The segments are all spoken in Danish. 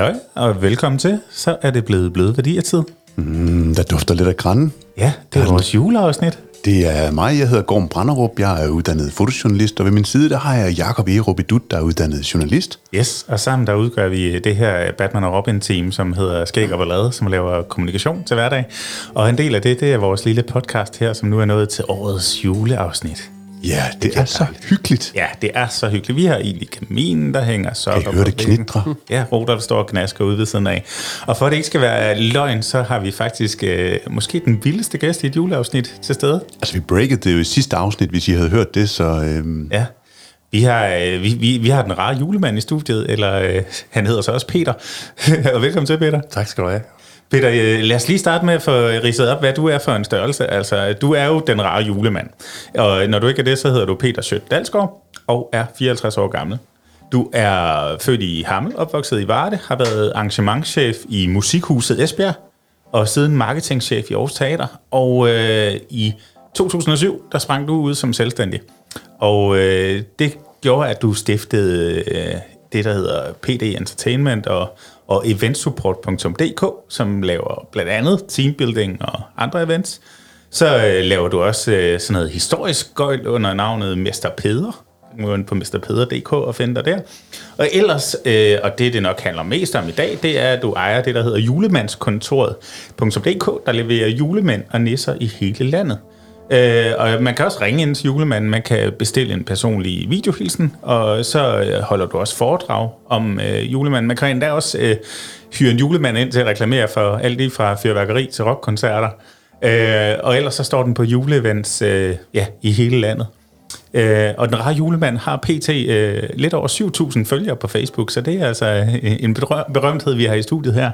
Halløj, og velkommen til. Så er det blevet bløde værdier-tid. Mm, der dufter lidt af græn. Ja, det er vores juleafsnit. Det er mig, jeg hedder Gorm Branderup. Jeg er uddannet fotojournalist, og ved min side der har jeg Jakob Erup Idut, der er uddannet journalist. Yes, og sammen der udgør vi det her Batman og Robin-team, som hedder Skæg og Ballade, som laver kommunikation til hverdag. Og en del af det, det er vores lille podcast her, som nu er nået til årets juleafsnit. Ja, det, det er så hyggeligt. Ja, det er så hyggeligt. Vi har ild i kaminen, der hænger sokker Kan I høre det knitre? Ja, Roder, der står og knasker ude ved siden af. Og for at det ikke skal være løgn, så har vi faktisk øh, måske den vildeste gæst i et juleafsnit til stede. Altså, vi breakede det jo i sidste afsnit, hvis I havde hørt det, så... Øhm, Ja. Vi har, øh, vi, vi, vi har den rare julemand i studiet, eller øh, han hedder så også Peter. og velkommen til, Peter. Tak skal du have. Peter, øh, lad os lige starte med at få ridset op, hvad du er for en størrelse. Altså, du er jo den rare julemand. Og når du ikke er det, så hedder du Peter Sødt Dalsgaard og er 54 år gammel. Du er født i Hammel, opvokset i Varde, har været arrangementchef i Musikhuset Esbjerg, og siden marketingchef i Aarhus Teater. Og øh, i 2007, der sprang du ud som selvstændig. Og øh, det gjorde, at du stiftede øh, det, der hedder PD Entertainment og, og eventsupport.dk, som laver blandt andet teambuilding og andre events. Så øh, laver du også øh, sådan noget historisk gøjl under navnet Mester Peder. Du kan på mesterpeder.dk og finde dig der. Og ellers, øh, og det det nok handler mest om i dag, det er, at du ejer det, der hedder julemandskontoret.dk, der leverer julemænd og nisser i hele landet. Øh, og man kan også ringe ind til julemanden, man kan bestille en personlig videohilsen, og så øh, holder du også foredrag om øh, julemanden. Man kan endda også øh, hyre en julemand ind til at reklamere for alt det fra fyrværkeri til rockkoncerter. Øh, og ellers så står den på juleevents øh, ja, i hele landet. Øh, og den rare julemand har pt. Øh, lidt over 7.000 følgere på Facebook, så det er altså øh, en berømthed, vi har i studiet her.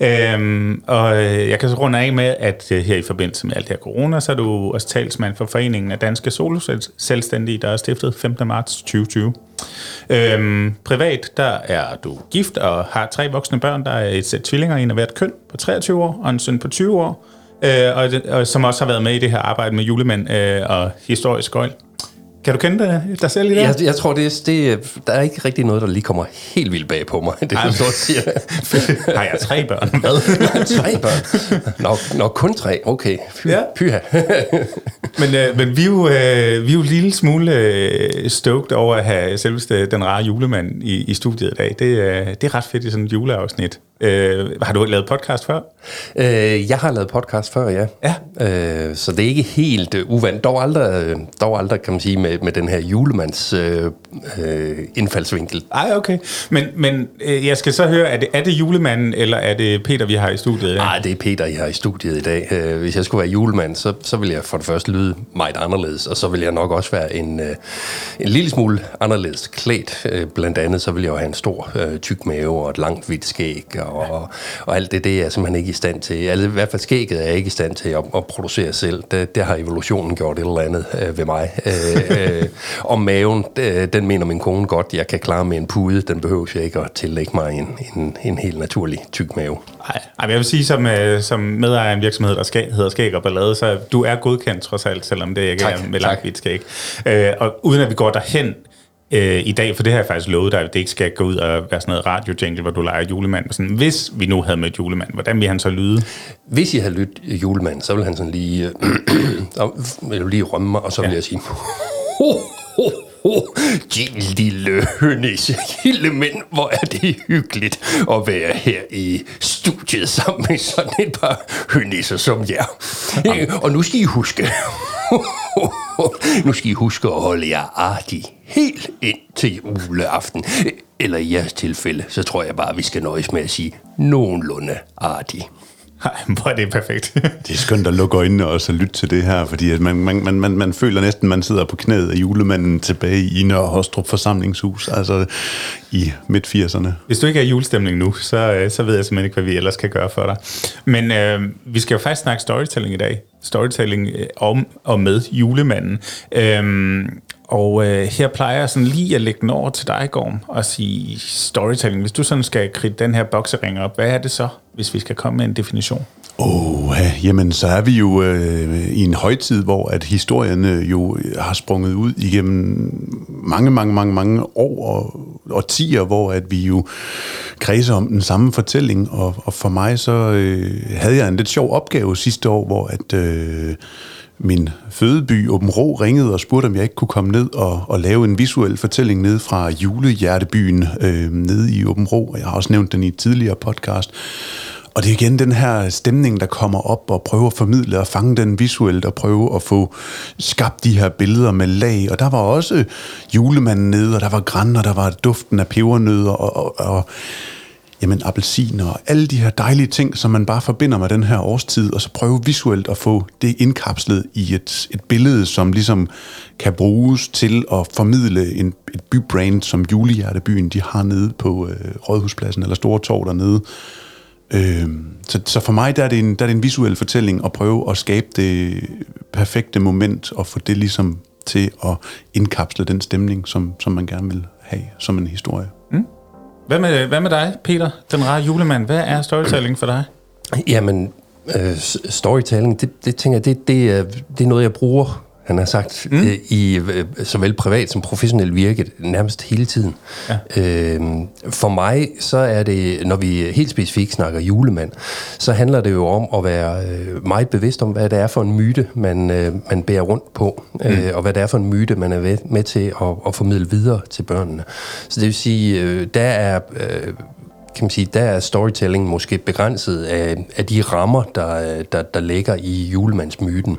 Øhm, øh, og jeg kan så runde af med, at øh, her i forbindelse med alt det her corona, så er du også talsmand for Foreningen af Danske Soloselvstændige, der er stiftet 15. marts 2020. Øhm, privat, der er du gift og har tre voksne børn. Der er et sæt tvillinger, en af hvert køn på 23 år, og en søn på 20 år, øh, og, og som også har været med i det her arbejde med julemand øh, og historisk gøjl. Kan du kende dig, dig selv i det? Jeg, jeg tror, det er, det, der er ikke rigtig noget, der lige kommer helt vildt bag på mig. Det er så siger. har jeg tre børn? Hvad? tre børn? Nå, nå, kun tre. Okay. Py, Ja. Pyha. men, øh, men vi er jo, øh, vi er jo en lille smule øh, stoked over at have selveste den rare julemand i, i studiet i dag. Det, øh, det er ret fedt i sådan et juleafsnit. Øh, har du lavet podcast før? øh, jeg har lavet podcast før, ja. Ja. Øh, så det er ikke helt uh, uvandt. Dog aldrig, øh, dog aldrig, kan man sige, med, med den her julemands øh, øh, indfaldsvinkel. Ej, okay. Men, men øh, jeg skal så høre, er det, er det julemanden, eller er det Peter, vi har i studiet? Nej, det er Peter, jeg har i studiet i dag. Øh, Hvis jeg skulle være julemand, så, så ville jeg for det første lyde meget anderledes, og så ville jeg nok også være en, øh, en lille smule anderledes klædt. Øh, Blandt andet så ville jeg jo have en stor øh, tyk mave og et langt hvidt skæg, og, og alt det, det er jeg simpelthen ikke i stand til. Altså, I hvert fald skægget er jeg ikke i stand til at, at producere selv. Det, det har evolutionen gjort et eller andet øh, ved mig. Øh, øh, og maven, øh, den mener min kone godt, jeg kan klare med en pude. Den behøver jeg ikke at tillægge mig en, en, en helt naturlig tyk mave. Nej, jeg vil sige, som, øh, som medejer af en virksomhed, der skal, hedder Skæg og Ballade, så du er godkendt trods alt, selvom det ikke Tak, er med langt hvidt skæg. Øh, og uden at vi går derhen øh, i dag, for det har jeg faktisk lovet dig, at det ikke skal gå ud og være sådan noget radio hvor du leger julemand. Men Sådan, hvis vi nu havde med julemand, hvordan vil han så lyde? Hvis I havde lyttet julemand, så ville han sådan lige, øh, ville lige rømme mig, og så ville ja. jeg sige, ho, ho, ho, din lille hønisse, lille mænd, hvor er det hyggeligt at være her i studiet sammen med sådan et par hønisser som jer. Øh, Og nu skal I huske, nu skal I huske at holde jer artig helt ind til juleaften. Eller i jeres tilfælde, så tror jeg bare, vi skal nøjes med at sige nogenlunde artig. Ej, hvor er det perfekt. Det er skønt at lukke øjnene og så lytte til det her, fordi at man, man, man, man, man føler næsten, man sidder på knæet af julemanden tilbage i Nørre Hostrup forsamlingshus, altså i midt-80'erne. Hvis du ikke er i julestemning nu, så, øh, så ved jeg simpelthen ikke, hvad vi ellers kan gøre for dig. Men øh, vi skal jo faktisk snakke storytelling i dag. Storytelling øh, om og med julemanden. Øhm, og øh, her plejer jeg sådan lige at lægge den over til dig, Gorm, og sige storytelling. Hvis du sådan skal kridte den her boksering op, hvad er det så, hvis vi skal komme med en definition? Åh, ja, jamen så er vi jo øh, i en højtid, hvor at historierne øh, jo øh, har sprunget ud igennem mange, mange, mange, mange år og årtier, hvor at vi jo kredser om den samme fortælling. Og, og for mig så øh, havde jeg en lidt sjov opgave sidste år, hvor at... Øh, min fødeby Åben Rå ringede og spurgte, om jeg ikke kunne komme ned og, og lave en visuel fortælling ned fra julehjertebyen øh, nede i Åben Rå. Jeg har også nævnt den i et tidligere podcast. Og det er igen den her stemning, der kommer op og prøver at formidle og fange den visuelt og prøve at få skabt de her billeder med lag. Og der var også julemanden nede, og der var græn, og der var duften af pebernødder og, og, og jamen, appelsiner og alle de her dejlige ting, som man bare forbinder med den her årstid, og så prøve visuelt at få det indkapslet i et, et billede, som ligesom kan bruges til at formidle en, et bybrand, som julehjertebyen de har nede på øh, Rådhuspladsen eller Store Torv dernede. Øh, så, så for mig der er, det en, der er det en visuel fortælling at prøve at skabe det perfekte moment og få det ligesom til at indkapsle den stemning, som, som man gerne vil have som en historie. Hvad med, hvad med dig, Peter, den rare julemand? Hvad er storytelling for dig? Jamen, øh, storytelling, det, det tænker jeg, det, det, er, det er noget, jeg bruger han har sagt, mm. øh, i øh, såvel privat som professionel virke nærmest hele tiden. Ja. Øh, for mig, så er det, når vi helt specifikt snakker julemand, så handler det jo om at være øh, meget bevidst om, hvad det er for en myte, man, øh, man bærer rundt på, mm. øh, og hvad det er for en myte, man er med, med til at, at formidle videre til børnene. Så det vil sige, øh, der er... Øh, kan man sige, der er storytelling måske begrænset af, af de rammer, der, der, der ligger i julemandsmyten.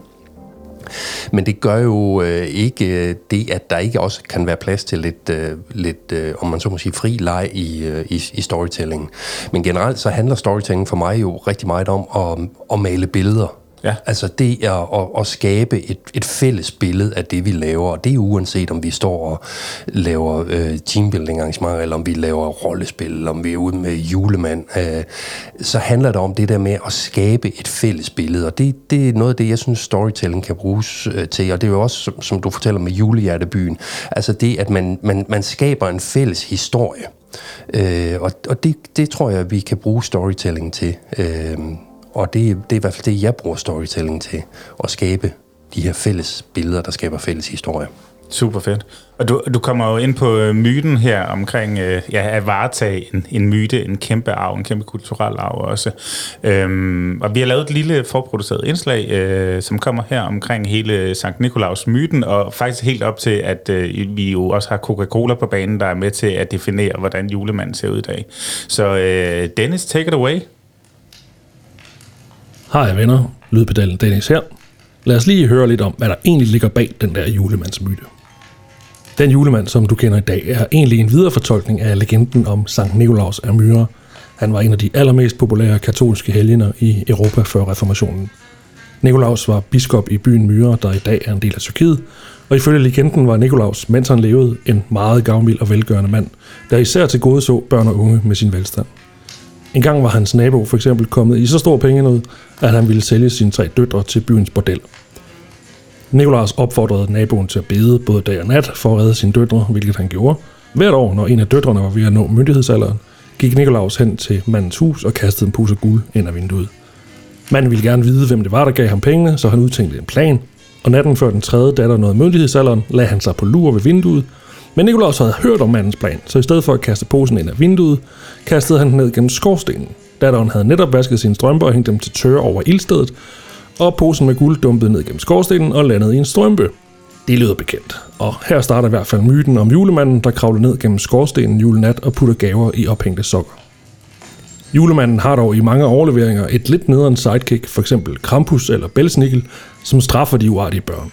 Men det gør jo øh, ikke øh, det, at der ikke også kan være plads til lidt, øh, lidt øh, om man så må sige, fri leg i, øh, i, i storytelling. Men generelt så handler storytelling for mig jo rigtig meget om at, at male billeder Ja. Altså det er at, at skabe et, et fælles billede af det, vi laver, og det er uanset om vi står og laver øh, teambuilding arrangementer, eller om vi laver rollespil, eller om vi er ude med julemand, øh, så handler det om det der med at skabe et fælles billede, og det, det er noget af det, jeg synes, storytelling kan bruges øh, til, og det er jo også, som, som du fortæller med julehjertebyen, altså det, at man, man, man skaber en fælles historie, øh, og, og det, det tror jeg, vi kan bruge storytelling til, øh, og det, det er i hvert fald det, jeg bruger storytelling til, at skabe de her fælles billeder, der skaber fælles historie. Super fedt. Og du, du kommer jo ind på øh, myten her omkring øh, ja, at varetage en, en myte, en kæmpe arv, en kæmpe kulturel arv også. Øhm, og vi har lavet et lille forproduceret indslag, øh, som kommer her omkring hele Sankt Nikolaus myten, og faktisk helt op til, at øh, vi jo også har Coca-Cola på banen, der er med til at definere, hvordan julemanden ser ud i dag. Så øh, Dennis, take it away. Hej venner, Lydpedalen Dennis her. Lad os lige høre lidt om, hvad der egentlig ligger bag den der julemandsmyte. Den julemand, som du kender i dag, er egentlig en viderefortolkning af legenden om Sankt Nikolaus af Myre. Han var en af de allermest populære katolske helgener i Europa før reformationen. Nikolaus var biskop i byen Myre, der i dag er en del af Tyrkiet, og ifølge legenden var Nikolaus, mens han levede, en meget gavmild og velgørende mand, der især til gode så børn og unge med sin velstand. En gang var hans nabo for eksempel kommet i så stor pengenød, at han ville sælge sine tre døtre til byens bordel. Nikolaus opfordrede naboen til at bede både dag og nat for at redde sine døtre, hvilket han gjorde. Hvert år, når en af døtrene var ved at nå myndighedsalderen, gik Nikolaus hen til mandens hus og kastede en pose guld ind ad vinduet. Manden ville gerne vide, hvem det var, der gav ham pengene, så han udtænkte en plan, og natten før den tredje datter nåede myndighedsalderen, lagde han sig på lur ved vinduet men Nikolaus havde hørt om mandens plan, så i stedet for at kaste posen ind af vinduet, kastede han den ned gennem skorstenen. Datteren havde netop vasket sine strømper og hængt dem til tørre over ildstedet, og posen med guld dumpede ned gennem skorstenen og landede i en strømpe. Det lyder bekendt, og her starter i hvert fald myten om julemanden, der kravler ned gennem skorstenen julenat og putter gaver i ophængte sokker. Julemanden har dog i mange overleveringer et lidt nederen sidekick, f.eks. Krampus eller Belsnickel, som straffer de uartige børn.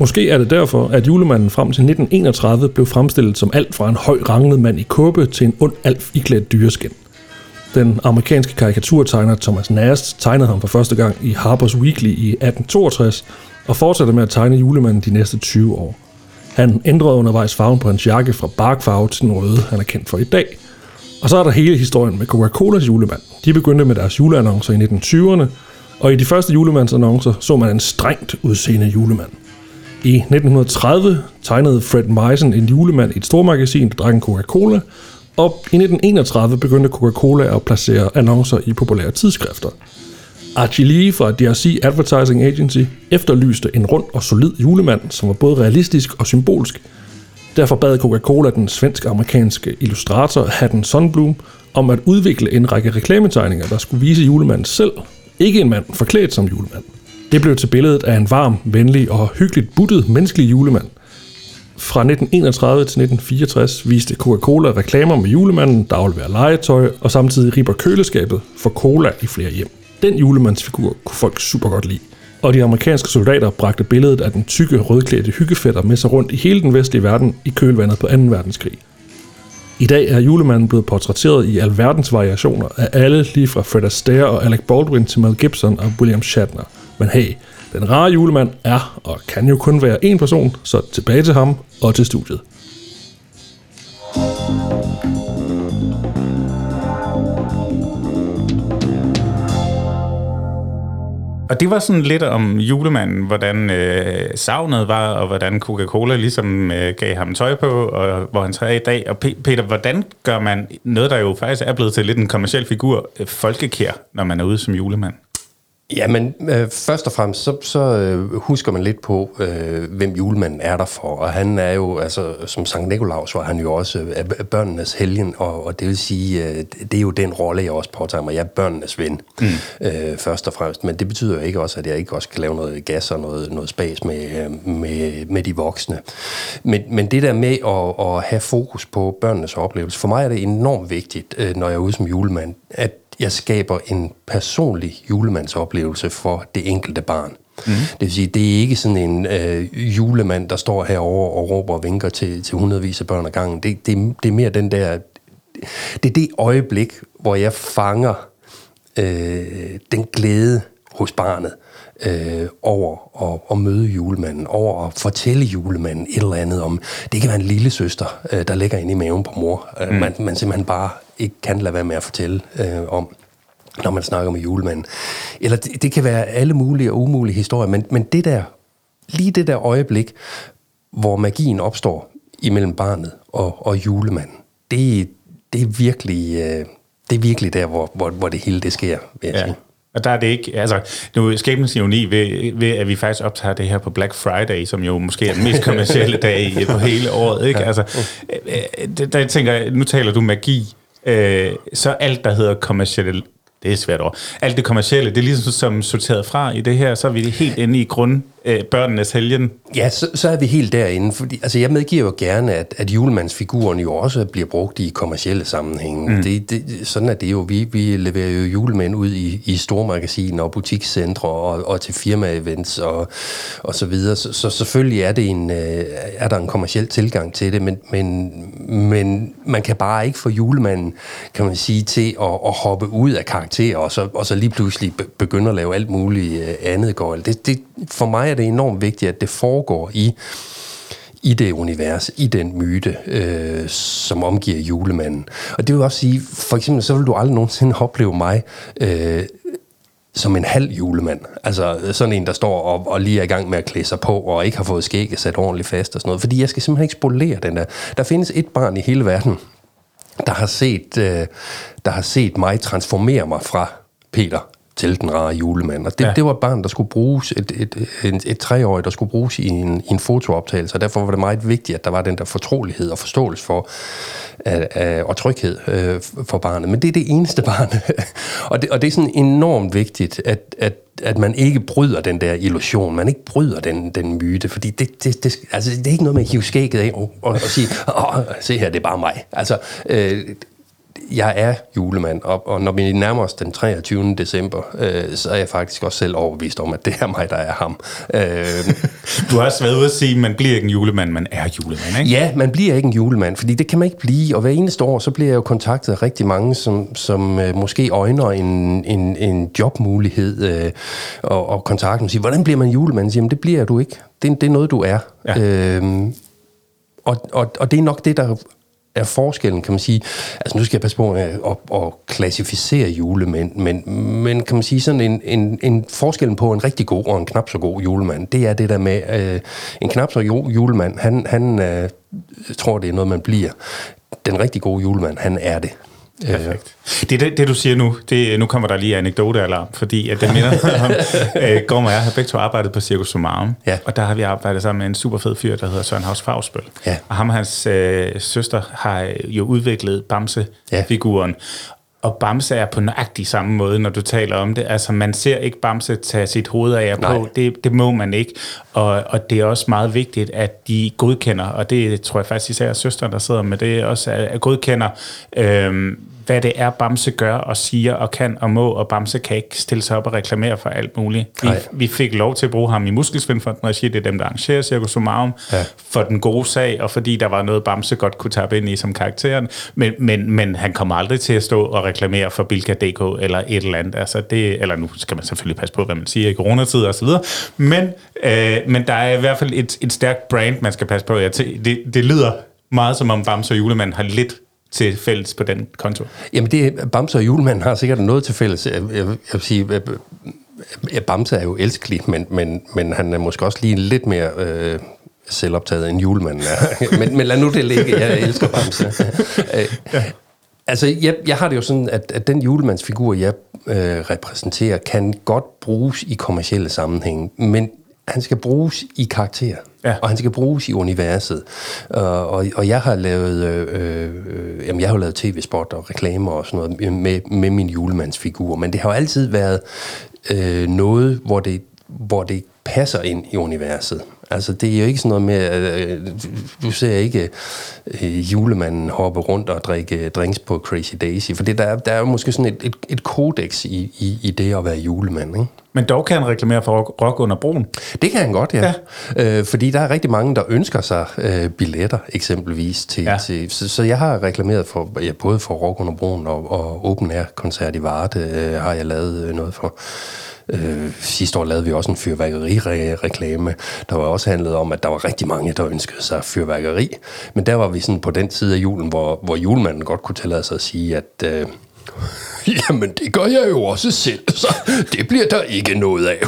Måske er det derfor, at julemanden frem til 1931 blev fremstillet som alt fra en høj ranglet mand i kåbe til en ond alf klædt dyreskin. Den amerikanske karikaturtegner Thomas Nast tegnede ham for første gang i Harper's Weekly i 1862 og fortsatte med at tegne julemanden de næste 20 år. Han ændrede undervejs farven på hans jakke fra barkfarve til den røde, han er kendt for i dag. Og så er der hele historien med Coca-Colas julemand. De begyndte med deres juleannoncer i 1920'erne, og i de første julemandsannoncer så man en strengt udseende julemand. I 1930 tegnede Fred Meisen en julemand i et stormagasin, der drak en Coca-Cola, og i 1931 begyndte Coca-Cola at placere annoncer i populære tidsskrifter. Archie Lee fra DRC Advertising Agency efterlyste en rund og solid julemand, som var både realistisk og symbolsk. Derfor bad Coca-Cola den svensk-amerikanske illustrator Hatten Sundblom om at udvikle en række reklametegninger, der skulle vise julemanden selv, ikke en mand forklædt som julemand. Det blev til billedet af en varm, venlig og hyggeligt buttet menneskelig julemand. Fra 1931 til 1964 viste Coca-Cola reklamer med julemanden, der afleverer legetøj og samtidig riber køleskabet for cola i flere hjem. Den julemandsfigur kunne folk super godt lide. Og de amerikanske soldater bragte billedet af den tykke, rødklædte hyggefætter med sig rundt i hele den vestlige verden i kølvandet på 2. verdenskrig. I dag er julemanden blevet portrætteret i alverdens variationer af alle, lige fra Fred Astaire og Alec Baldwin til Mel Gibson og William Shatner. Men hey, den rare julemand er og kan jo kun være én person, så tilbage til ham og til studiet. Og det var sådan lidt om julemanden, hvordan øh, savnet var, og hvordan Coca-Cola ligesom øh, gav ham tøj på, og hvor han træder i dag. Og P- Peter, hvordan gør man noget, der jo faktisk er blevet til lidt en kommersiel figur, øh, folkekær, når man er ude som julemand? Jamen, øh, først og fremmest, så, så øh, husker man lidt på, øh, hvem julemanden er der for. Og han er jo, altså, som Sankt Nikolaus var han jo også øh, børnenes helgen, og, og det vil sige, øh, det er jo den rolle, jeg også påtager mig. Jeg er børnenes ven, mm. øh, først og fremmest. Men det betyder jo ikke også, at jeg ikke også kan lave noget gas og noget, noget spas med, øh, med, med de voksne. Men, men det der med at, at have fokus på børnenes oplevelse, for mig er det enormt vigtigt, øh, når jeg er ude som julemand, at jeg skaber en personlig julemandsoplevelse for det enkelte barn. Mm. Det vil sige, det er ikke sådan en øh, julemand, der står herover og råber og vinker til, til hundredvis af børn ad gangen. Det, det, det er mere den der... Det er det øjeblik, hvor jeg fanger øh, den glæde hos barnet øh, over at, at møde julemanden, over at fortælle julemanden et eller andet om... Det kan være en lille søster, øh, der ligger inde i maven på mor. Øh, mm. man, man simpelthen bare ikke kan lade være med at fortælle øh, om når man snakker med julemanden. Eller det, det kan være alle mulige og umulige historier, men, men det der, lige det der øjeblik, hvor magien opstår imellem barnet og, og julemanden, det, det, er virkelig, øh, det er virkelig der, hvor, hvor, hvor det hele det sker, vil jeg ja. sige. Og der er det ikke, altså, nu er skæbnens ironi ved, ved, at vi faktisk optager det her på Black Friday, som jo måske er den mest kommercielle dag på hele året, ikke? Altså, øh, øh, der tænker jeg, nu taler du magi, øh, så alt, der hedder kommersielle, det er svært over, Alt det kommercielle, det er ligesom som sorteret fra i det her, så er vi helt inde i grund, øh, børnenes helgen. Ja, så, så er vi helt derinde. Fordi, altså, jeg medgiver jo gerne, at, at julemandsfiguren jo også bliver brugt i kommercielle sammenhænge. Mm. Det, det, sådan er det jo. Vi, vi leverer jo julemænd ud i, i store magasiner og butikscentre og, og til firma-events og, og så videre. Så, så selvfølgelig er, det en, øh, er der en kommersiel tilgang til det, men, men, men man kan bare ikke få julemanden, kan man sige, til at, at hoppe ud af karakter og så, og så lige pludselig begynde at lave alt muligt øh, andet gøjl. Det, det, for mig er det enormt vigtigt, at det foregår i i det univers, i den myte, øh, som omgiver julemanden. Og det vil også sige, for eksempel, så vil du aldrig nogensinde opleve mig øh, som en halv julemand. Altså sådan en, der står og, og lige er i gang med at klæde sig på, og ikke har fået skægget sat ordentligt fast og sådan noget. Fordi jeg skal simpelthen ikke spolere den der. Der findes et barn i hele verden, der har set, øh, der har set mig transformere mig fra Peter til den rare julemand. Og det, ja. det var et barn, der skulle bruges, et, et, et, et, treårigt, der skulle bruges i en, i en fotooptagelse, og derfor var det meget vigtigt, at der var den der fortrolighed og forståelse for, at, og tryghed øh, for barnet. Men det er det eneste barn. og, det, og det er sådan enormt vigtigt, at, at at man ikke bryder den der illusion, man ikke bryder den, den myte, fordi det, det, det, altså, det er ikke noget med at hive skægget af og, og, og sige, Åh, se her, det er bare mig. Altså, øh, jeg er julemand, og, og når vi nærmer os den 23. december, øh, så er jeg faktisk også selv overbevist om, at det er mig, der er ham. Øh, du har også været ude at sige, at man bliver ikke en julemand, man er julemand, ikke? Ja, man bliver ikke en julemand, fordi det kan man ikke blive, og hver eneste år, så bliver jeg jo kontaktet af rigtig mange, som, som øh, måske øjner en, en, en jobmulighed, øh, og, og kontakter og siger, hvordan bliver man julemand? Siger, det bliver du ikke. Det, det er noget, du er. Ja. Øh, og, og, og det er nok det, der er forskellen, kan man sige, altså nu skal jeg passe på at, at, at klassificere julemænd, men, men kan man sige sådan en, en, en forskellen på en rigtig god og en knap så god julemand, det er det der med, øh, en knap så god julemand, han, han øh, tror, det er noget, man bliver. Den rigtig gode julemand, han er det. Perfekt. Det, det, det du siger nu, det, nu kommer der lige anekdotealarm, fordi at det minder om, øh, Gorm og jeg har begge to arbejdet på Circus Sumarum, Ja. og der har vi arbejdet sammen med en super fed fyr, der hedder Søren Havs Fagsbøl. Ja. Og ham og hans øh, søster har jo udviklet Bamse-figuren, og Bamse er på nøjagtig samme måde, når du taler om det. Altså, man ser ikke Bamse tage sit hoved af på. Det, det må man ikke. Og, og det er også meget vigtigt, at de godkender, og det tror jeg faktisk især søsteren, der sidder med det, også er, er godkender, øhm, hvad det er, Bamse gør og siger og kan og må, og Bamse kan ikke stille sig op og reklamere for alt muligt. Vi, vi fik lov til at bruge ham i Muskelsvindfonden regi, det er dem, der arrangerer Circus Sumarum, Ja. for den gode sag, og fordi der var noget, Bamse godt kunne tabe ind i som karakteren, men, men, men han kommer aldrig til at stå og reklamere for Bilka.dk eller et eller andet. Altså det, eller nu skal man selvfølgelig passe på, hvad man siger i coronatid og så videre, men, øh, men der er i hvert fald et, et stærkt brand, man skal passe på. Jeg tæ- det, det lyder meget som om Bamse og Julemand har lidt til fælles på den konto. Jamen, det, Bamse og julemanden har sikkert noget til fælles. Jeg, jeg, jeg vil sige, øh, øh, Bamse er jo elskelig, men, men, men han er måske også lige lidt mere øh, selvoptaget end julemanden er. men, men lad nu det ligge. Jeg elsker Bamse. Øh, Altså, jeg, jeg har det jo sådan, at, at den julemandsfigur, jeg øh, repræsenterer, kan godt bruges i kommercielle sammenhænge, men han skal bruges i karakter, Ja. og han skal bruges i universet. Uh, og, og jeg har lavet, øh, øh, jamen, jeg har lavet tv-spot og reklamer og sådan noget med, med min julemandsfigur, men det har jo altid været øh, noget, hvor det, hvor det passer ind i universet. Altså, det er jo ikke sådan noget med, øh, du- du ser ikke øh, julemanden hoppe rundt og drikke drinks på Crazy Daisy, for det, der, er, der er jo måske sådan et, et, et kodex i, i, i det at være julemand, ikke? Men dog kan han reklamere for rock, under broen. Det kan han godt, ja. ja. Øh, fordi der er rigtig mange, der ønsker sig øh, billetter, eksempelvis. Til, Ja. til, så, så jeg har reklameret for, ja, både for Rock under Broen og, og Open Air koncert i Varde, øh, har jeg lavet øh, noget for. Øh, sidste år lavede vi også en fyrværkeri-reklame. Der var også handlet om, at der var rigtig mange, der ønskede sig fyrværkeri. Men der var vi sådan på den side af julen, hvor, hvor julemanden godt kunne tillade sig at sige, at... Øh, Jamen, det gør jeg jo også selv, så det bliver der ikke noget af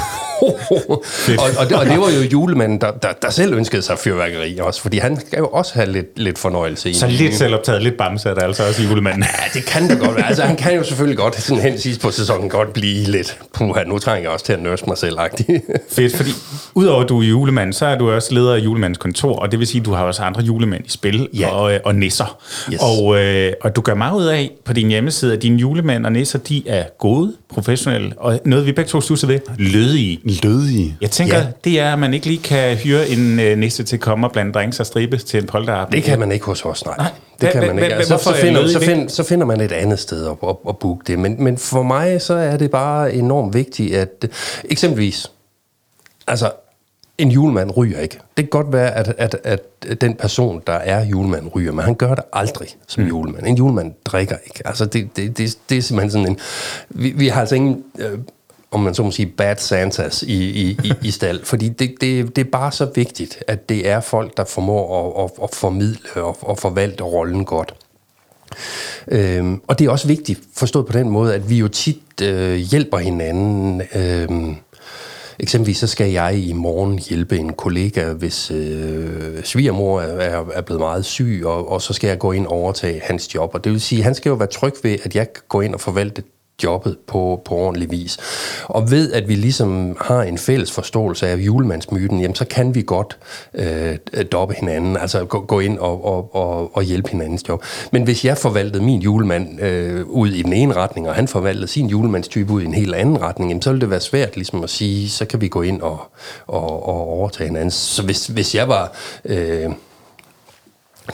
og, og, det, og det var jo julemanden, der, der, der selv ønskede sig fyrværkeri også, fordi han skal jo også have lidt, lidt fornøjelse i Så lidt selvoptaget, lidt der altså også julemanden. Ja, det kan det godt være. Altså, han kan jo selvfølgelig godt sådan hen sidst på sæsonen godt blive lidt, puha, nu trænger jeg også til at nørse mig selv -agtig. Fedt, fordi udover at du er julemand, så er du også leder af julemandens kontor, og det vil sige, at du har også andre julemænd i spil Ja. og, øh, og nisser. Yes. Og, øh, og du gør meget ud af på din hjemmeside, at dine julemænd og nisser, de er gode, professionelle, og noget vi begge to stusser ved, lødige. Lødige. Jeg tænker, ja. Det er, at man ikke lige kan hyre en øh, nisse til at komme og blande drinks og stribe til en polterabend. Det kan man ikke hos os, nej. Nej. Det Hva- kan man hva- ikke. Altså, så, er finder, så, find, så finder man et andet sted at, at, at booke det. Men, men for mig, så er det bare enormt vigtigt, at eksempelvis, altså, en julemand ryger ikke. Det kan godt være, at, at, at den person, der er julemand, ryger, men han gør det aldrig som mm. julemand. En julemand drikker ikke. Altså, det, det, det, det er simpelthen sådan en... Vi, vi har altså ingen... Øh, om man så må sige, bad Santas i, i, i, i stald. Fordi det, det, det er bare så vigtigt, at det er folk, der formår at, at, at formidle og, og forvalte rollen godt. Øhm, og det er også vigtigt, forstået på den måde, at vi jo tit øh, hjælper hinanden. Øhm, eksempelvis så skal jeg i morgen hjælpe en kollega, hvis øh, svigermor er, er, blevet meget syg, og, og så skal jeg gå ind og overtage hans job. Og det vil sige, at han skal jo være tryg ved, at jeg kan gå ind og forvalte jobbet på, på ordentlig vis. Og ved, at vi ligesom har en fælles forståelse af julemandsmyten, jamen så kan vi godt øh, doppe hinanden, altså gå, gå ind og, og, og, og hjælpe hinandens job. Men hvis jeg forvaltede min julemand øh, ud i den ene retning, og han forvaltede sin julemandstype ud i en helt anden retning, jamen så ville det være svært ligesom at sige, så kan vi gå ind og, og, og overtage hinanden. Så hvis, hvis jeg var... Øh,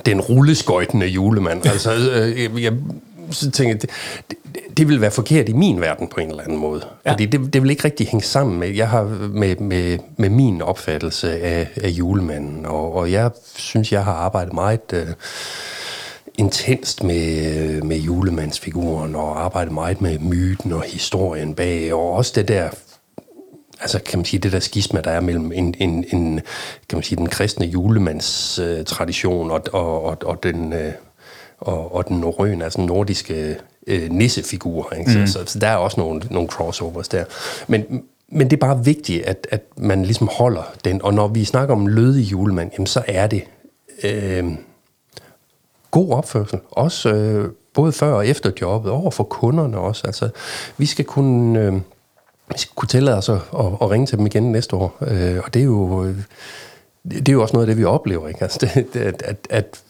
den rulleskøjtende julemand. Altså, øh, jeg, jeg, så tænker jeg, det, det, det vil være forkert i min verden på en eller anden måde. Ja. Fordi det, det vil ikke rigtig hænge sammen med, jeg har med, med, med min opfattelse af, af julemanden. Og, og jeg synes, jeg har arbejdet meget øh, intenst med, med julemandsfiguren, og arbejdet meget med myten og historien bag, og også det der altså kan man sige, det der skisma, der er mellem en, en, en kan man sige, den kristne julemands øh, og, og, og, og den, øh, og, og den norrøne, altså den nordiske øh, nissefigur. Ikke? Mm. Så, så, så der er også nogle, nogle crossovers der. Men, men det er bare vigtigt, at, at man ligesom holder den. Og når vi snakker om lødig julemand, jamen, så er det øh, god opførsel. Også øh, både før og efter jobbet, over for kunderne også. Altså, vi skal kunne... Øh, vi skal kunne tillade os at, at, at ringe til dem igen næste år. Øh, og det er jo... Øh, det er jo også noget af det, vi oplever, ikke? Altså, det, at, at, at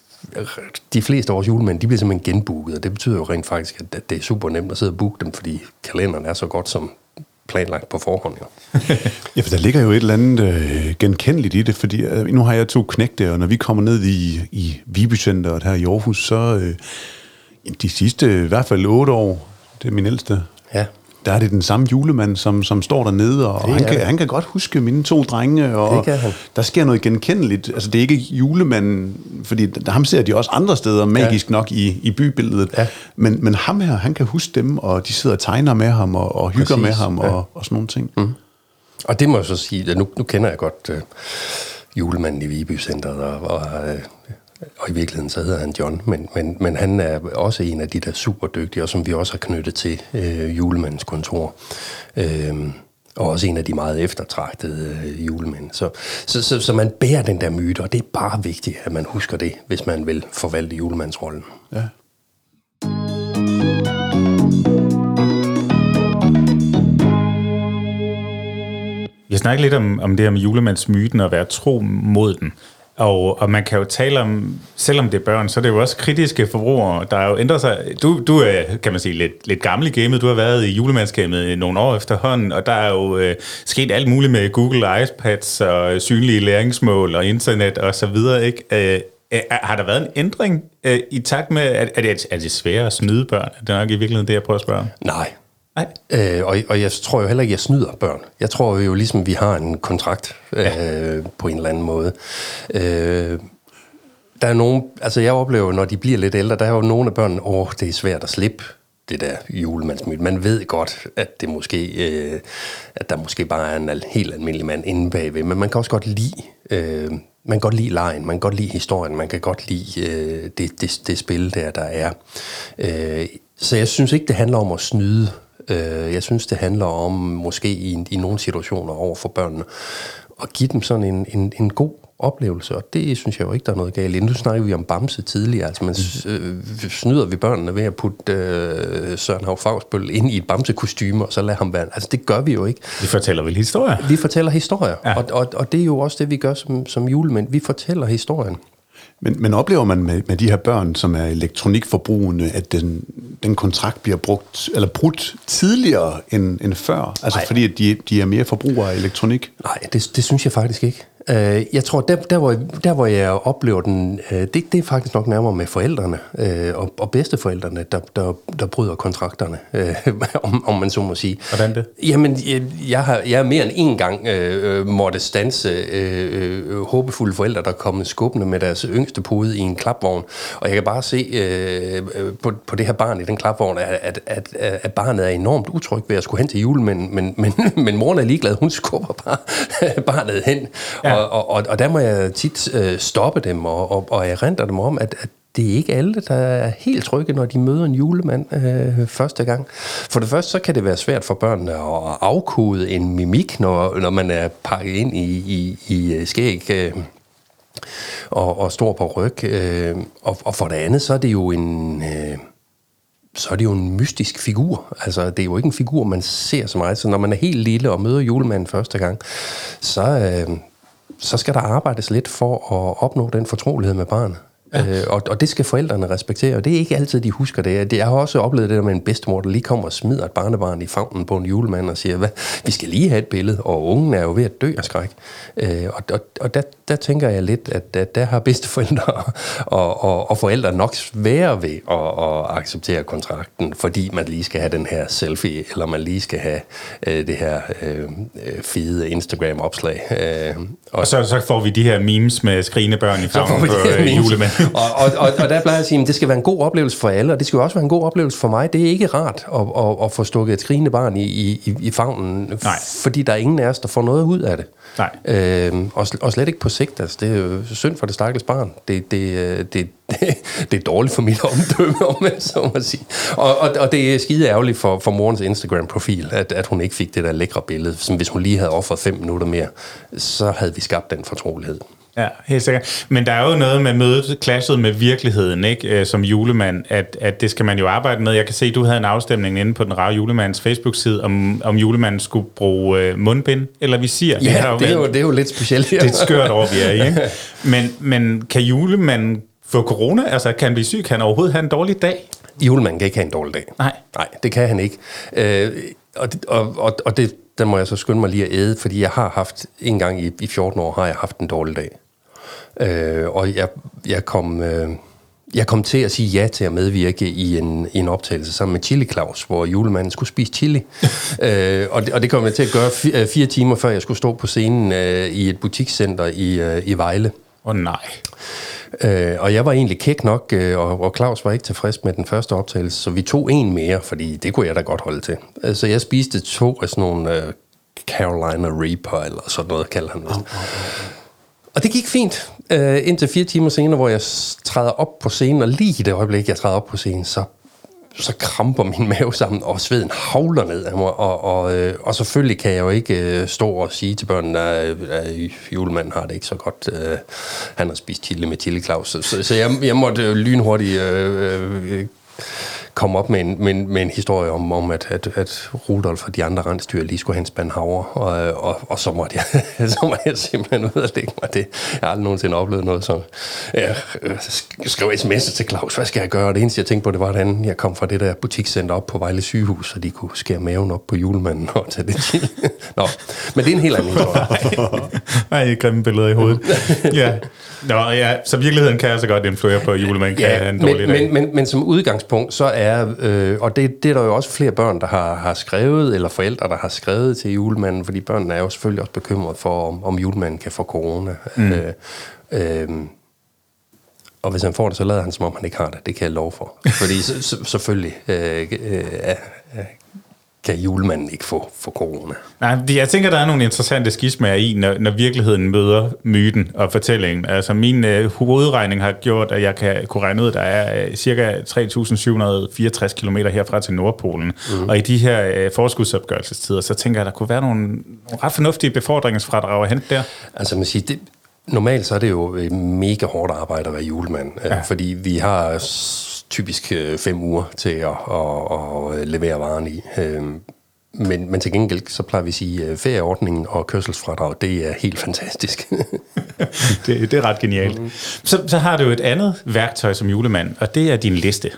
de fleste af vores julemænd, de bliver simpelthen genbooket, og det betyder jo rent faktisk, at det er super nemt at sidde og booke dem, fordi kalenderen er så godt som planlagt på forhånd. Jo. ja, for der ligger jo et eller andet øh, genkendeligt i det, fordi øh, nu har jeg to knægte, og når vi kommer ned i, i Viby Centeret her i Aarhus, så øh, de sidste i hvert fald otte år, det er min ældste, der er det den samme julemand, som, som står dernede, og han kan, han kan godt huske mine to drenge, og der sker noget genkendeligt. Altså, det er ikke julemanden, fordi der, ham ser de også andre steder, magisk ja. nok, i, i bybilledet. Ja. Men, men ham her, han kan huske dem, og de sidder og tegner med ham, og, og hygger Præcis. med ham, ja. og, og sådan nogle ting. Mm. Og det må jeg så sige, at nu, nu kender jeg godt uh, julemanden i Viby Centeret, og, og uh, og i virkeligheden så hedder han John, men, men, men han er også en af de der super dygtige, og som vi også har knyttet til øh, julemandens kontor. Øh, og også en af de meget eftertragtede øh, julemænd. Så, så, så, så man bærer den der myte, og det er bare vigtigt, at man husker det, hvis man vil forvalte julemandsrollen. Ja. Jeg snakker lidt om, om det her med julemandsmyten og at være tro mod den. Og, og man kan jo tale om, selvom det er børn, så er det jo også kritiske forbrugere, der jo ændrer sig. Du, du er, kan man sige, lidt, lidt gammel i gamet. Du har været i julemandsgamet nogle år efterhånden, og der er jo øh, sket alt muligt med Google iPads og synlige læringsmål og internet og så videre, ikke? Øh, har der været en ændring øh, i takt med, at, at det, er sværere at snyde børn? Det er nok i virkeligheden det, jeg prøver at spørge Nej, Nej. Øh, og, og jeg tror jo heller ikke, jeg snyder børn. Jeg tror jo ligesom, vi har en kontrakt øh, ja. på en eller anden måde. Øh, der er nogen, altså jeg oplever, når de bliver lidt ældre, der er jo nogle af børnene, åh, oh, det er svært at slippe det der julemandsmyt. Man ved godt, at det måske, øh, at der måske bare er en helt almindelig mand inde bagved, men man kan også godt lide, øh, man kan godt lide lejen, man kan godt lide historien, man kan godt lide øh, det, det, det spil der, der er. Øh, så jeg synes ikke, det handler om at snyde Øh, jeg synes, det handler om måske i, i nogle situationer over for børnene, at give dem sådan en, en, en god oplevelse, og det synes jeg jo ikke, der er noget galt i. Nu snakker vi om Bamse tidligere, altså man øh, snyder vi børnene ved at putte øh, Søren Hav Fagsbøl ind i et Bamse-kostyme, og så lade ham være. Altså det gør vi jo ikke. Vi fortæller vel historier? Vi fortæller historier, ja. og, og, og det er jo også det, vi gør som, som julemænd. Vi fortæller historien. Men, men oplever man med, med de her børn, som er elektronikforbrugende, at den, den kontrakt bliver brugt, eller brudt tidligere end, end før? Altså Nej. fordi at de, de er mere forbrugere af elektronik? Nej, det, det synes jeg faktisk ikke. Øh, jeg tror, der, der, hvor, der hvor jeg oplever den, øh, det, det er faktisk nok nærmere med forældrene øh, og, og bedsteforældrene, der, der, der bryder kontrakterne, om, om man så må sige. Hvordan det? Jamen, jeg, jeg, har, jeg har mere end en gang øh, måtte stanse øh, håbefulde forældre, der er kommet skubbende med deres yngste pude i en klapvogn. Og jeg kan bare se øh, på, på det her barn i den klapvogn, at, at, at, at barnet er enormt utryg ved at skulle hen til jul, men, men, men, men moren er ligeglad. Hun skubber bare barnet hen. Ja og, og, og der må jeg tit øh, stoppe dem, og, og, og jeg renter dem om, at, at det er ikke alle, der er helt trygge, når de møder en julemand øh, første gang. For det første, så kan det være svært for børnene at afkode en mimik, når, når man er pakket ind i, i, i øh, skæg øh, og, og står på ryg. Øh, og, og for det andet, så er det jo en... Øh, så er det jo en mystisk figur. Altså, det er jo ikke en figur, man ser så meget. Så når man er helt lille og møder julemanden første gang, så, øh, så skal der arbejdes lidt for at opnå den fortrolighed med barnet. Ja. Øh, og, og det skal forældrene respektere, og det er ikke altid, de husker det. Jeg har også oplevet det der med en bedstemor, der lige kommer og smider et barnebarn i favnen på en julemand og siger, hvad, vi skal lige have et billede, og ungen er jo ved at dø af skræk. Øh, og og, og der, der tænker jeg lidt, at, at der har bedsteforældre og, og, og forældre nok svære ved at, at acceptere kontrakten, fordi man lige skal have den her selfie, eller man lige skal have øh, det her øh, fede Instagram-opslag. Øh, og, så, så får vi de her memes med skrigende børn i favnen på øh, julemand og, og, og, og der plejer jeg at sige, at det skal være en god oplevelse for alle, og det skal jo også være en god oplevelse for mig. Det er ikke rart at, at, at få stukket et skrigende barn i, i, i favnen, Nej. fordi der er ingen af os, der får noget ud af det. Nej. Øhm, og, og slet ikke på sigt. Altså, det er jo synd for det stakkels barn. Det, det, det, det, det er dårligt for mit omdømme, om man så må sige. Og, og, og det er skide ærgerligt for, for morens Instagram-profil, at, at hun ikke fik det der lækre billede. Som hvis hun lige havde offret fem minutter mere, så havde vi skabt den fortrolighed. Ja, helt sikkert. Men der er jo noget med mødet, clashet med virkeligheden, ikke? Øh, som julemand, at, at det skal man jo arbejde med. Jeg kan se, at du havde en afstemning inde på den rare julemands Facebook-side, om, om julemanden skulle bruge øh, mundbind eller visir. Ja, det, er jo, det, er jo, lidt specielt. Det er et skørt over, vi er i, ikke? Men, men kan julemanden få corona? Altså, kan han blive syg? Kan han overhovedet have en dårlig dag? Julemanden kan ikke have en dårlig dag. Nej. Nej, det kan han ikke. Øh, og, og, og, og det, den må jeg så skynde mig lige at æde, fordi jeg har haft, en gang i, i 14 år, har jeg haft en dårlig dag. Øh, og jeg, jeg kom... Øh, jeg kom til at sige ja til at medvirke i en, i en optagelse sammen med Chili Claus, hvor julemanden skulle spise chili. øh, og, det, og det kom jeg til at gøre fire, øh, fire timer, før jeg skulle stå på scenen øh, i et butikscenter i, øh, i Vejle. Åh oh, nej. Øh, og jeg var egentlig kæk nok, øh, og, og Claus var ikke tilfreds med den første optagelse, så vi tog en mere, fordi det kunne jeg da godt holde til. Så jeg spiste to af sådan nogle øh, Carolina Reaper, eller sådan noget, kalder han det. Oh, oh, oh. Og det gik fint, øh, indtil fire timer senere, hvor jeg træder op på scenen, og lige i det øjeblik, jeg træder op på scenen, så, så kramper min mave sammen, og sveden havler ned af mig. Og, og, øh, og selvfølgelig kan jeg jo ikke øh, stå og sige til børnene, at, at øh, julemanden har det ikke så godt. Han har spist chili med chili Claus. Så, så, så jeg, jeg måtte lynhurtigt øh, øh, kom op med en, med med en historie om, om at, at, at Rudolf og de andre rensdyr lige skulle have en spand havre, og, og, og så, måtte jeg, så måtte jeg simpelthen ud og lægge mig det. Jeg har aldrig nogensinde oplevet noget, så jeg skrev sms'er til Claus, hvad skal jeg gøre? Og det eneste, jeg tænkte på, det var, hvordan jeg kom fra det der butikscenter op på Vejle sygehus, så de kunne skære maven op på julemanden og tage det til. Nå, men det er en helt anden historie. Nej, grimme billeder i hovedet. ja. Nå, ja, så virkeligheden kan altså godt influere på julemanden, kan ja, en dårlig men, dag. Men, men, men som udgangspunkt, så er er, øh, og det, det er der jo også flere børn, der har, har skrevet, eller forældre, der har skrevet til julemanden, fordi børnene er jo selvfølgelig også bekymret for, om, om julemanden kan få corona. Mm. Øh, øh, og hvis han får det, så lader han, som om han ikke har det. Det kan jeg love for. Fordi så, så, selvfølgelig øh, øh, kan julemanden ikke få for corona. Nej, jeg tænker, der er nogle interessante skismager i, når, når virkeligheden møder myten og fortællingen. Altså min øh, hovedregning har gjort, at jeg kan kunne regne ud, at der er øh, cirka 3.764 km herfra til Nordpolen. Mm. Og i de her øh, forskudsopgørelsestider, så tænker jeg, at der kunne være nogle, nogle ret fornuftige befordringsfradrag at hente der. Altså man siger, det, normalt så er det jo mega hårdt arbejde at være julemand, øh, ja. fordi vi har typisk øh, fem uger til at, at, at levere varen i. Øhm, men, men til gengæld, så plejer vi at sige, at ferieordningen og kørselsfradrag, det er helt fantastisk. det, det er ret genialt. Mm. Så, så har du et andet værktøj som julemand, og det er din liste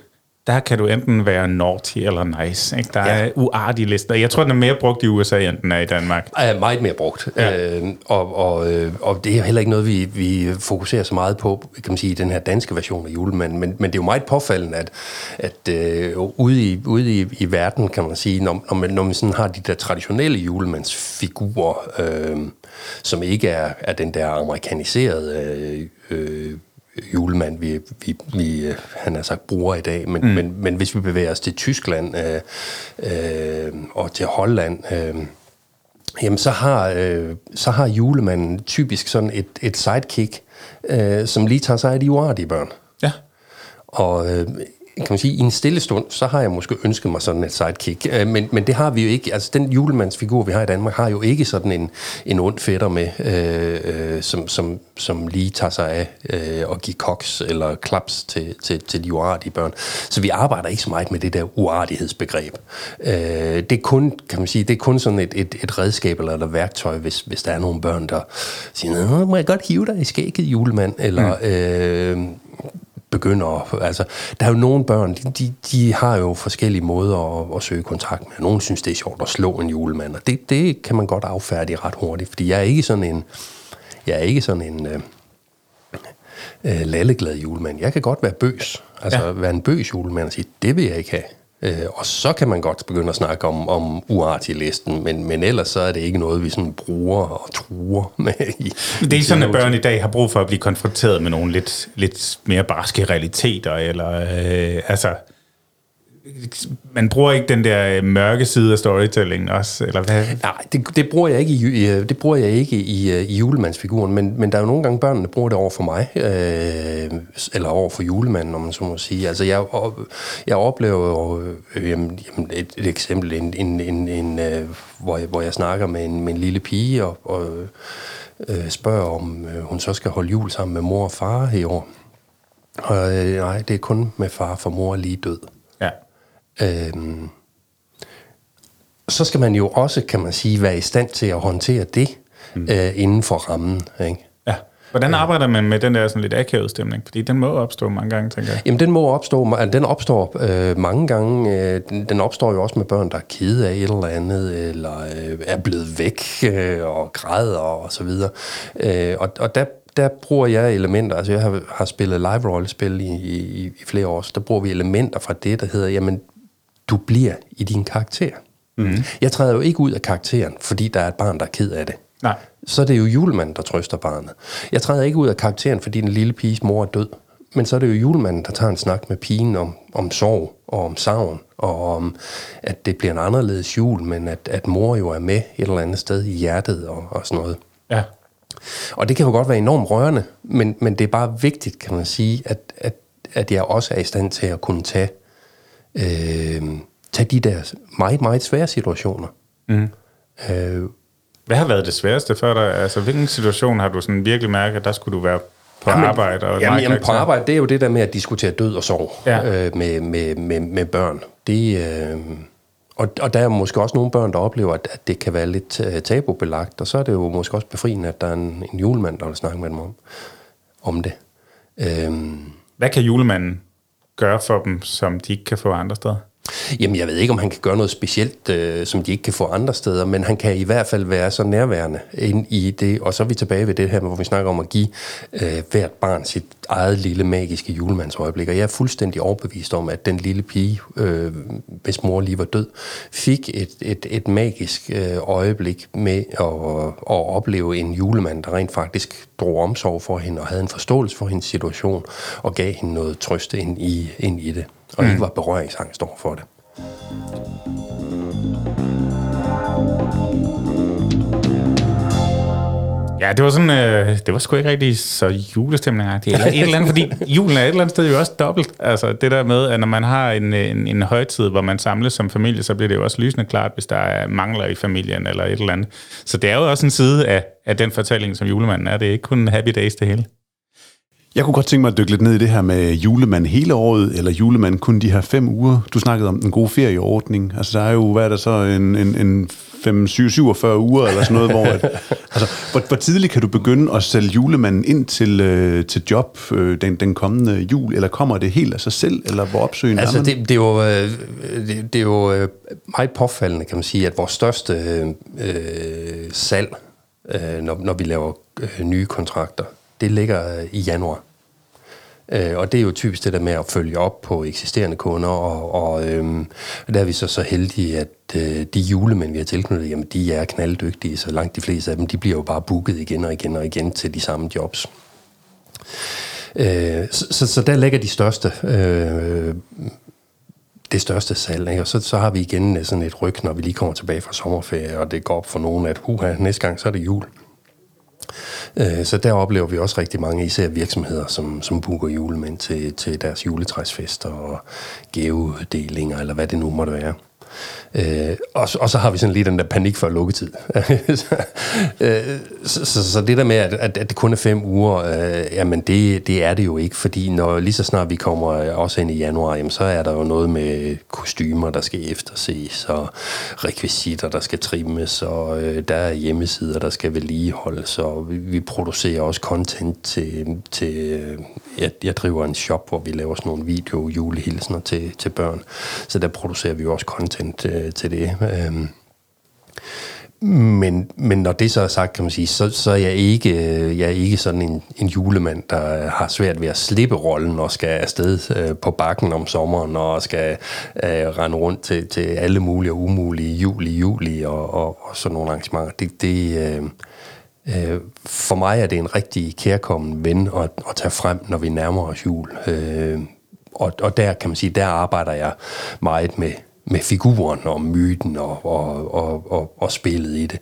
der kan du enten være naughty eller nice. Ikke? Der ja. er uartige lister. Jeg tror, den er mere brugt i USA, end den er i Danmark. Er meget mere brugt. Ja. Øh, og, og, øh, og det er heller ikke noget, vi, vi fokuserer så meget på, kan man sige, i den her danske version af julemanden. Men, men det er jo meget påfaldende, at, at øh, ude, i, ude i, i verden, kan man sige, når, når, man, når man sådan har de der traditionelle julemandsfigurer, øh, som ikke er, er den der amerikaniserede øh, øh, julemand, vi, vi, vi øh, han har sagt bruger i dag, men, mm. men, men hvis vi bevæger os til Tyskland øh, øh, og til Holland, øh, jamen så har, øh, så har julemanden typisk sådan et, et sidekick, øh, som lige tager sig af de uartige børn. Ja. Og øh, kan man sige, i en stille stund, så har jeg måske ønsket mig sådan et sidekick. Øh, men, men det har vi jo ikke. Altså, den julemandsfigur, vi har i Danmark, har jo ikke sådan en, en ond fætter med, øh, øh, som, som, som lige tager sig af øh, og giver koks eller klaps til, til, til de uartige børn. Så vi arbejder ikke så meget med det der uartighedsbegreb. Øh, det er kun, kan man sige, det er kun sådan et, et, et redskab eller et værktøj, hvis, hvis der er nogle børn, der siger, må jeg godt hive dig i skægget, julemand? Eller... Mm. Øh, begynder... Altså, der er jo nogle børn, de, de, de har jo forskellige måder at, at søge kontakt med. Nogle synes, det er sjovt at slå en julemand, og det, det kan man godt affærdige ret hurtigt, fordi jeg er ikke sådan en... Jeg er ikke sådan en... Øh, øh, lalleglad julemand. Jeg kan godt være bøs. Altså ja. være en bøs julemand og sige, det vil jeg ikke have. Øh, og så kan man godt begynde at snakke om, om uartig listen, men, men ellers så er det ikke noget, vi sådan bruger og truer med. I, det er ikke sådan, at børn i dag har brug for at blive konfronteret med nogle lidt, lidt mere barske realiteter, eller øh, altså man bruger ikke den der øh, mørke side af storytelling også, eller hvad? Nej, det, det bruger jeg ikke i, i øh, det bruger jeg ikke i, øh, i julemandsfiguren, men, men der er jo nogle gange børnene bruger det over for mig, øh, eller over for julemanden, om man så må sige. Altså jeg, jeg oplever jo øh, jamen, et, et eksempel, en, en, en, en, øh, hvor, jeg, hvor jeg snakker med en, med en lille pige og, og øh, spørger, om øh, hun så skal holde jul sammen med mor og far i år. Og øh, nej, det er kun med far, for mor er lige død. Øhm, så skal man jo også, kan man sige, være i stand til at håndtere det mm. øh, inden for rammen. Ikke? Ja. Hvordan arbejder man med den der sådan lidt akavet stemning? Fordi den må opstå mange gange, tænker jeg. Jamen, den må opstå, altså, den opstår øh, mange gange. Øh, den, den opstår jo også med børn, der er kede af et eller andet, eller øh, er blevet væk øh, og græder og så videre. Øh, og, og der, der bruger jeg elementer, altså jeg har, har spillet live-rollespil i, i, i flere år, så der bruger vi elementer fra det, der hedder, jamen, du bliver i din karakter. Mm. Jeg træder jo ikke ud af karakteren, fordi der er et barn, der er ked af det. Nej. Så er det jo julemanden, der trøster barnet. Jeg træder ikke ud af karakteren, fordi den lille piges mor er død. Men så er det jo julemanden, der tager en snak med pigen om, om sorg og om savn, og om, at det bliver en anderledes jul, men at, at mor jo er med et eller andet sted i hjertet og, og sådan noget. Ja. Og det kan jo godt være enormt rørende, men, men det er bare vigtigt, kan man sige, at, at, at jeg også er i stand til at kunne tage, øh, tage de der meget, meget svære situationer. Mm. Øh, Hvad har været det sværeste for dig? Altså, hvilken situation har du sådan virkelig mærket, at der skulle du være på jamen, arbejde? Og jamen, jamen, på arbejde, det er jo det der med at diskutere død og sorg ja. øh, med, med, med, med børn. Det... Øh, og, og der er måske også nogle børn, der oplever, at, at det kan være lidt uh, tabubelagt, og så er det jo måske også befriende, at der er en, en julemand, der vil snakke med dem om, om det. Øhm. Hvad kan julemanden gøre for dem, som de ikke kan få andre steder? Jamen, jeg ved ikke, om han kan gøre noget specielt, øh, som de ikke kan få andre steder, men han kan i hvert fald være så nærværende ind i det. Og så er vi tilbage ved det her, hvor vi snakker om at give øh, hvert barn sit eget lille magiske julemandsøjeblik. Og jeg er fuldstændig overbevist om, at den lille pige, øh, hvis mor lige var død, fik et, et, et magisk øh, øjeblik med at, at opleve en julemand, der rent faktisk drog omsorg for hende og havde en forståelse for hendes situation og gav hende noget trøst ind i, ind i det og mm. ikke var berøringsangst over for det. Ja, det var sådan, øh, det var sgu ikke rigtig så julestemning eller et eller andet, fordi julen er et eller andet sted jo også dobbelt. Altså det der med, at når man har en, en, en højtid, hvor man samles som familie, så bliver det jo også lysende klart, hvis der er mangler i familien eller et eller andet. Så det er jo også en side af, af den fortælling, som julemanden er. Det er ikke kun happy days det hele. Jeg kunne godt tænke mig at dykke lidt ned i det her med julemand hele året, eller julemand kun de her fem uger. Du snakkede om den gode ferieordning. Altså der er jo, hvad er der så, en, en, en 5, 7, 47 uger eller sådan noget, hvor, at, altså, hvor, hvor tidligt kan du begynde at sælge julemanden ind til, øh, til job øh, den, den kommende jul, eller kommer det helt af sig selv, eller hvor opsøgende altså, er det, det, er jo, øh, det, det er jo øh, meget påfaldende, kan man sige, at vores største øh, salg, øh, når, når vi laver øh, nye kontrakter, det ligger i januar. Øh, og det er jo typisk det der med at følge op på eksisterende kunder, og, og øhm, der er vi så så heldige, at øh, de julemænd, vi har tilknyttet, jamen de er knalddygtige, så langt de fleste af dem, de bliver jo bare booket igen og igen og igen til de samme jobs. Øh, så, så, så der ligger de største... Øh, det største salg, ikke? og så, så har vi igen sådan et ryg, når vi lige kommer tilbage fra sommerferie, og det går op for nogen, at huha, næste gang så er det jul. Øh, så der oplever vi også rigtig mange, især virksomheder, som, som booker julemænd til, til deres juletræsfester og gavedelinger, eller hvad det nu måtte være. Øh, og, og så har vi sådan lige den der panik for lukketid. øh, så, så, så det der med, at, at, at det kun er fem uger, øh, jamen det, det er det jo ikke, fordi når lige så snart vi kommer øh, også ind i januar, jamen så er der jo noget med kostymer, der skal efterses, og rekvisitter, der skal trimmes, og øh, der er hjemmesider, der skal vedligeholdes, og vi, vi producerer også content til, til øh, jeg, jeg driver en shop, hvor vi laver sådan nogle video-julehilsener til, til børn, så der producerer vi også content øh, Øh, til det. Øhm, men, men når det så er sagt, kan man sige, så, så er jeg ikke, øh, jeg er ikke sådan en, en julemand, der øh, har svært ved at slippe rollen og skal afsted øh, på bakken om sommeren og skal øh, rende rundt til, til alle mulige og umulige juli, juli og, og, og sådan nogle arrangementer. Det, det, øh, øh, for mig er det en rigtig kærkommen ven at, at tage frem, når vi nærmer os jul. Øh, og, og der kan man sige, der arbejder jeg meget med, med figuren og myten og, og, og, og, og spillet i det.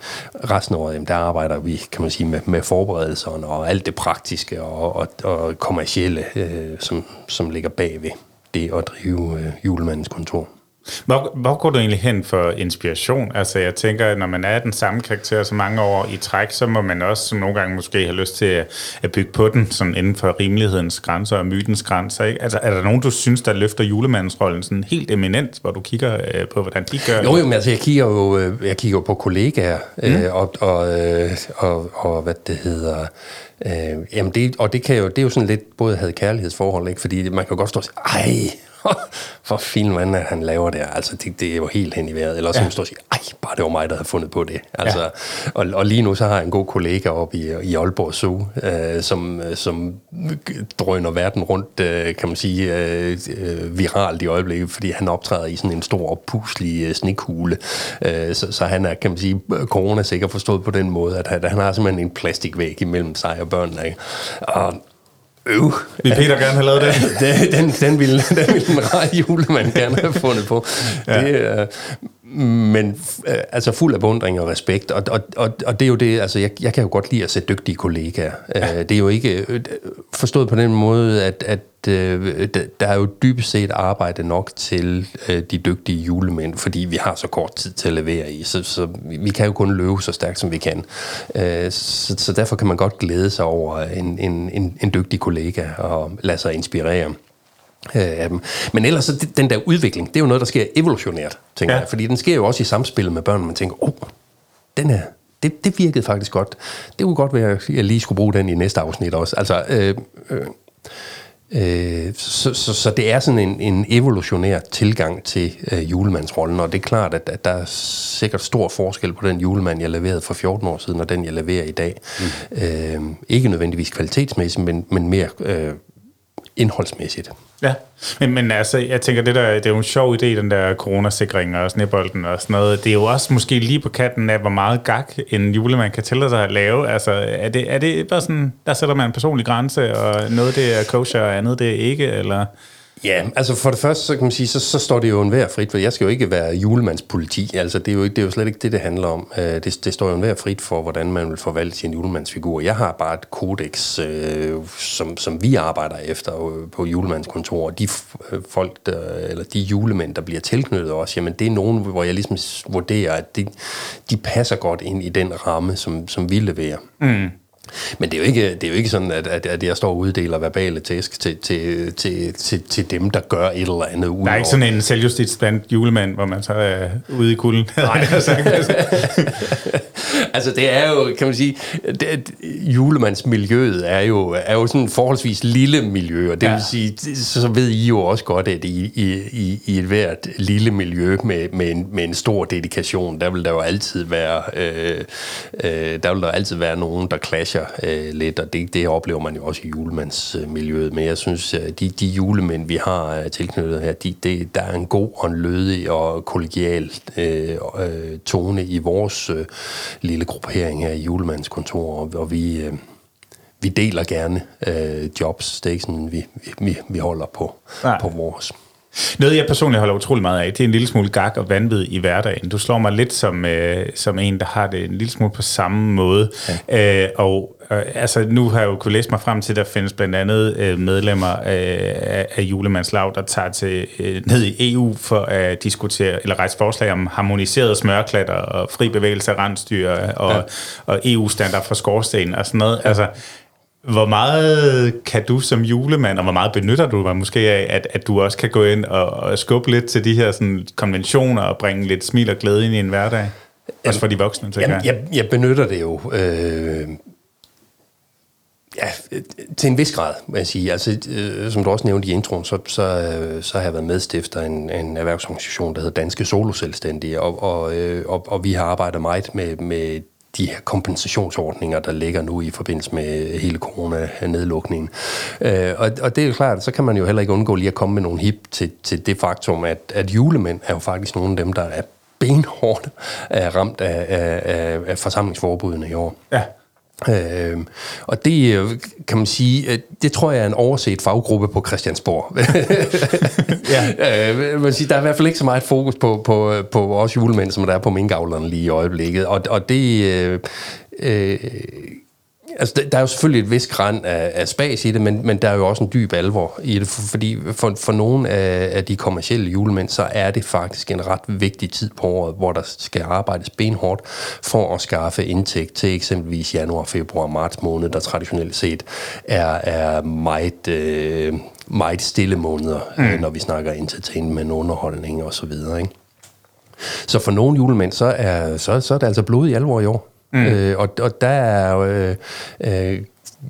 Resten af året, der arbejder vi, kan man sige, med, med forberedelserne og alt det praktiske og, og, og kommercielle, øh, som, som ligger bagved det at drive øh, julemandens kontor. Hvor, hvor går du egentlig hen for inspiration? Altså jeg tænker, at når man er den samme karakter så mange år i træk, så må man også som nogle gange måske have lyst til at, at bygge på den sådan inden for rimelighedens grænser og mytens grænser. Ikke? Altså er der nogen, du synes, der løfter julemandens rollen sådan helt eminent, hvor du kigger øh, på, hvordan de gør Jo, jo men altså jeg kigger jo, øh, jeg kigger jo på kollegaer mm. øh, og, og, øh, og, og hvad det hedder... Øh, jamen det, og det, kan jo, det er jo sådan lidt både havde kærlighedsforhold, ikke? fordi man kan godt stå og sige, ej, for film, hvordan han laver det. Altså, det, det er jo helt hen i vejret. Eller ja. stå og sige, ej, bare det var mig, der havde fundet på det. Altså, ja. og, og lige nu så har jeg en god kollega oppe i, i Aalborg Zoo, øh, som, som drøner verden rundt, øh, kan man sige, øh, øh, viralt i øjeblikket, fordi han optræder i sådan en stor puslig øh, snekugle. Øh, så, så han er, kan man sige, corona sikkert forstået på den måde, at han, han har simpelthen en plastikvæg imellem sig og børnene. Ikke? Og Øh. Vil Peter gerne have lavet det? den, den, den, ville, den ville en rar julemand gerne have fundet på. Ja. Det, øh, men øh, altså fuld af beundring og respekt, og, og, og, og det er jo det, altså jeg, jeg kan jo godt lide at se dygtige kollegaer. Ja. Øh, det er jo ikke øh, forstået på den måde, at, at øh, der er jo dybest set arbejde nok til øh, de dygtige julemænd, fordi vi har så kort tid til at levere i, så, så vi kan jo kun løbe så stærkt, som vi kan. Øh, så, så derfor kan man godt glæde sig over en, en, en, en dygtig kollega og lade sig inspirere. Øh, men ellers, så den der udvikling, det er jo noget, der sker evolutionært, tænker ja. jeg. Fordi den sker jo også i samspil med børn, man tænker, åh, oh, den er, det, det virkede faktisk godt. Det kunne godt være, at jeg lige skulle bruge den i næste afsnit også. Altså, øh, øh, øh, så, så, så det er sådan en, en evolutionær tilgang til øh, julemandsrollen, og det er klart, at, at der er sikkert stor forskel på den julemand, jeg leverede for 14 år siden, og den, jeg leverer i dag. Mm. Øh, ikke nødvendigvis kvalitetsmæssigt, men, men mere øh, indholdsmæssigt. Ja, men, men altså, jeg tænker, det, der, det er jo en sjov idé, den der coronasikring og snebolden og sådan noget. Det er jo også måske lige på kanten af, hvor meget gak en julemand kan tillade sig at lave. Altså, er det, er det bare sådan, der sætter man en personlig grænse, og noget det er kosher, og andet det er ikke, eller... Ja, altså for det første, så kan man sige, så, så står det jo enhver frit, for jeg skal jo ikke være julemandspoliti, altså det er jo, ikke, det er jo slet ikke det, det handler om. Øh, det, det står jo enhver frit for, hvordan man vil forvalte sin julemandsfigur. Jeg har bare et kodex, øh, som, som vi arbejder efter øh, på julemandskontor, og de øh, folk, der, eller de julemænd, der bliver tilknyttet os, jamen det er nogen, hvor jeg ligesom vurderer, at de, de passer godt ind i den ramme, som, som vi leverer. Mm. Men det er jo ikke, det er jo ikke sådan, at, at, at jeg står og uddeler verbale tæsk til, til, til, til, til dem, der gør et eller andet. Der er ikke sådan en selvjustits blandt julemand, hvor man så er ude i kulden. Nej. altså det er jo, kan man sige, det, julemandsmiljøet er jo, er jo sådan en forholdsvis lille miljø, og det ja. vil sige, så ved I jo også godt, at i, i, i, i et hvert lille miljø med, med, en, med en stor dedikation, der vil der jo altid være, øh, øh, der vil der altid være nogen, der clasher øh, lidt, og det, det oplever man jo også i julemandsmiljøet, men jeg synes, at de, de julemænd, vi har øh, tilknyttet her, de, det, der er en god og en lødig og kollegial øh, øh, tone i vores øh, lille gruppering her i julemandskontor, og, og vi, øh, vi deler gerne øh, jobs. Det er ikke sådan, vi, vi, vi holder på, på vores. Noget, jeg personligt holder utrolig meget af, det er en lille smule gag og vanvid i hverdagen. Du slår mig lidt som, øh, som en, der har det en lille smule på samme måde. Ja. Øh, og øh, altså, nu har jeg jo kunnet læse mig frem til, at der findes blandt andet øh, medlemmer af, af Julemandslav, der tager til øh, ned i EU for at diskutere, eller rejse forslag om harmoniseret smørklatter og fri bevægelse af rensdyr og, ja. og EU-standard for skorsten og sådan noget. Ja. Altså, hvor meget kan du som julemand, og hvor meget benytter du dig måske af, at, at du også kan gå ind og, og skubbe lidt til de her sådan, konventioner og bringe lidt smil og glæde ind i en hverdag? Jamen, også for de voksne, tænker jamen, jeg. jeg. Jeg benytter det jo... Øh Ja, til en vis grad, vil jeg sige. Altså, øh, som du også nævnte i introen, så, så, øh, så har jeg været medstifter af en, en erhvervsorganisation, der hedder Danske Soloselvstændige, og, og, øh, og, og vi har arbejdet meget med, med de her kompensationsordninger, der ligger nu i forbindelse med hele corona-nedlukningen. Øh, og, og det er jo klart, så kan man jo heller ikke undgå lige at komme med nogle hip til, til det faktum, at, at julemænd er jo faktisk nogle af dem, der er benhårdt er ramt af, af, af, af forsamlingsforbudene i år. Ja. Øh, og det øh, kan man sige, øh, det tror jeg er en overset faggruppe på Christiansborg. ja. øh, man siger, der er i hvert fald ikke så meget fokus på, på, på os julemænd, som der er på minkavlerne lige i øjeblikket. Og, og det... Øh, øh, altså, der er jo selvfølgelig et vis græn af, af spas i det, men, men der er jo også en dyb alvor i det, fordi for, for nogle af, af de kommercielle julemænd, så er det faktisk en ret vigtig tid på året, hvor der skal arbejdes benhårdt for at skaffe indtægt til eksempelvis januar, februar, marts måned, der traditionelt set er, er meget... Øh, meget stille måneder, mm. øh, når vi snakker entertainment, underholdning og så videre. Ikke? Så for nogle julemænd, så er, så, så er det altså blod i alvor i år. Mm. Øh, og, og der er øh, øh,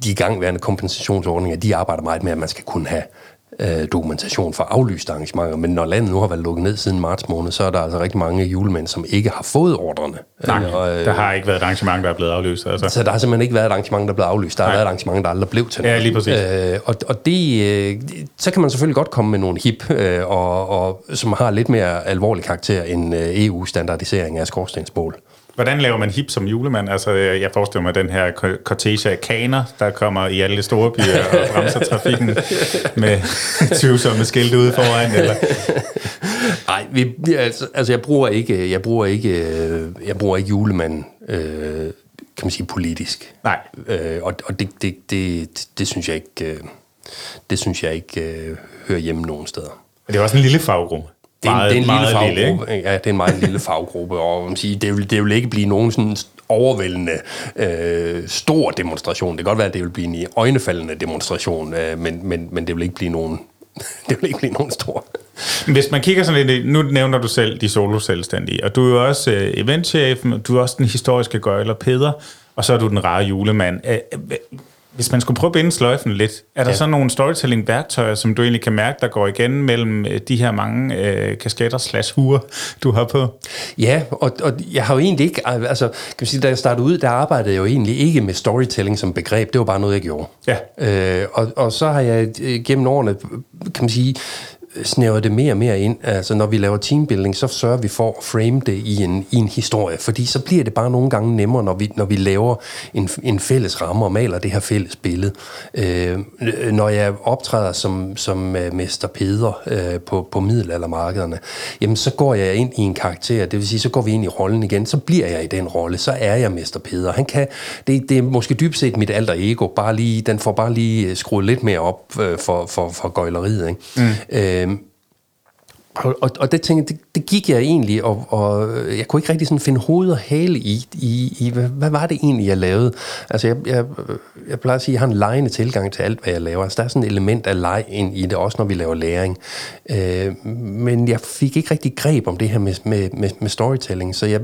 de gangværende kompensationsordninger, de arbejder meget med, at man skal kunne have øh, dokumentation for aflyste arrangementer, men når landet nu har været lukket ned siden marts måned, så er der altså rigtig mange julemænd, som ikke har fået ordrene. Nej, og, øh, der har ikke været et arrangement, der er blevet aflyst. Altså. Så der har simpelthen ikke været et arrangement, der er blevet aflyst. Der Nej. har været et arrangement, der aldrig blev til noget. Ja, lige præcis. Øh, og og det, øh, så kan man selvfølgelig godt komme med nogle hip, øh, og, og, som har lidt mere alvorlig karakter end øh, EU-standardisering af skorstensmål. Hvordan laver man hip som julemand? Altså, jeg forestiller mig den her cortege af kaner, der kommer i alle store byer og bremser trafikken med tvivlsomme skilte ude foran, eller? Nej, vi, altså, altså, jeg bruger ikke, jeg bruger ikke, jeg bruger ikke julemanden, øh, kan man sige, politisk. Nej. Øh, og og det, det, det, det, synes jeg ikke, øh, det synes jeg ikke øh, hører hjemme nogen steder. Det er også en lille faggruppe. Det er, meget, det er en lille faggruppe. Lille, ja, det er en meget lille faggruppe, og man siger, det, vil, det vil ikke blive nogen sådan overvældende øh, stor demonstration. Det kan godt være, at det vil blive en øjnefaldende demonstration, øh, men, men, men det vil ikke blive nogen det vil ikke blive nogen stor. Hvis man kigger sådan lidt, nu nævner du selv de solo-selvstændige, og du er jo også øh, eventchefen, du er også den historiske gøjler Peder, og så er du den rare julemand. Hvis man skulle prøve at binde sløjfen lidt, er der ja. så nogle storytelling-værktøjer, som du egentlig kan mærke, der går igen mellem øh, de her mange øh, kasketter slash huer, du har på? Ja, og, og jeg har jo egentlig ikke, altså, kan man sige, da jeg startede ud, der arbejdede jeg jo egentlig ikke med storytelling som begreb, det var bare noget, jeg gjorde. Ja. Øh, og, og så har jeg øh, gennem årene, kan man sige, snæver det mere og mere ind. Altså, når vi laver teambuilding, så sørger vi for at frame det i en, i en historie, fordi så bliver det bare nogle gange nemmere, når vi, når vi laver en, en fælles ramme og maler det her fælles billede. Øh, når jeg optræder som, som uh, Mester Peder øh, på, på middelaldermarkederne, jamen så går jeg ind i en karakter, det vil sige, så går vi ind i rollen igen, så bliver jeg i den rolle, så er jeg Mester Peder. Han kan, det, det er måske dybt set mit alter ego, bare lige, den får bare lige skruet lidt mere op øh, for, for, for gøjleriet. Ikke? Mm. Øh, og, og, og det, tænkte, det, det gik jeg egentlig, og, og jeg kunne ikke rigtig sådan finde hoved og hale i, i, i hvad, hvad var det egentlig, jeg lavede? Altså, jeg, jeg, jeg plejer at sige, at jeg har en lejende tilgang til alt, hvad jeg laver. Altså, der er sådan et element af leg ind i det, også når vi laver læring. Øh, men jeg fik ikke rigtig greb om det her med, med, med, med storytelling, så jeg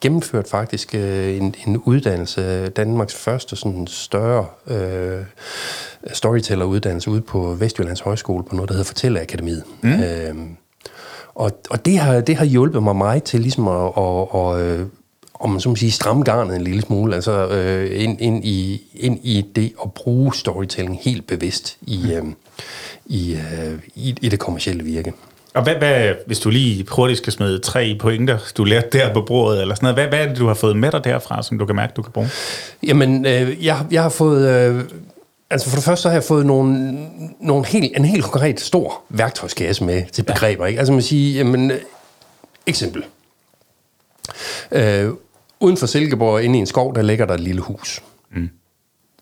gennemførte faktisk øh, en, en uddannelse, Danmarks første sådan større øh, storytelleruddannelse ude på Vestjyllands Højskole på noget, der hedder Fortællerakademiet. Mm. Øh, og, og det, har, det har hjulpet mig meget til ligesom at, at, at, at øh, om man så må sige, stramme garnet en lille smule, altså øh, ind, ind, i, ind i det at bruge storytelling helt bevidst i, mm. øh, i, øh, i, i det kommercielle virke. Og hvad, hvad, hvis du lige hurtigt skal smide tre pointer, du lærte der på bordet, eller sådan noget, hvad, hvad er det, du har fået med dig derfra, som du kan mærke, du kan bruge? Jamen, øh, jeg, jeg har fået... Øh, Altså for det første så har jeg fået nogle, nogle helt, en helt konkret stor værktøjskasse med til begreber. Ja. Ikke? Altså man siger, jamen, øh, eksempel. Øh, uden for Silkeborg, inde i en skov, der ligger der et lille hus. Mm.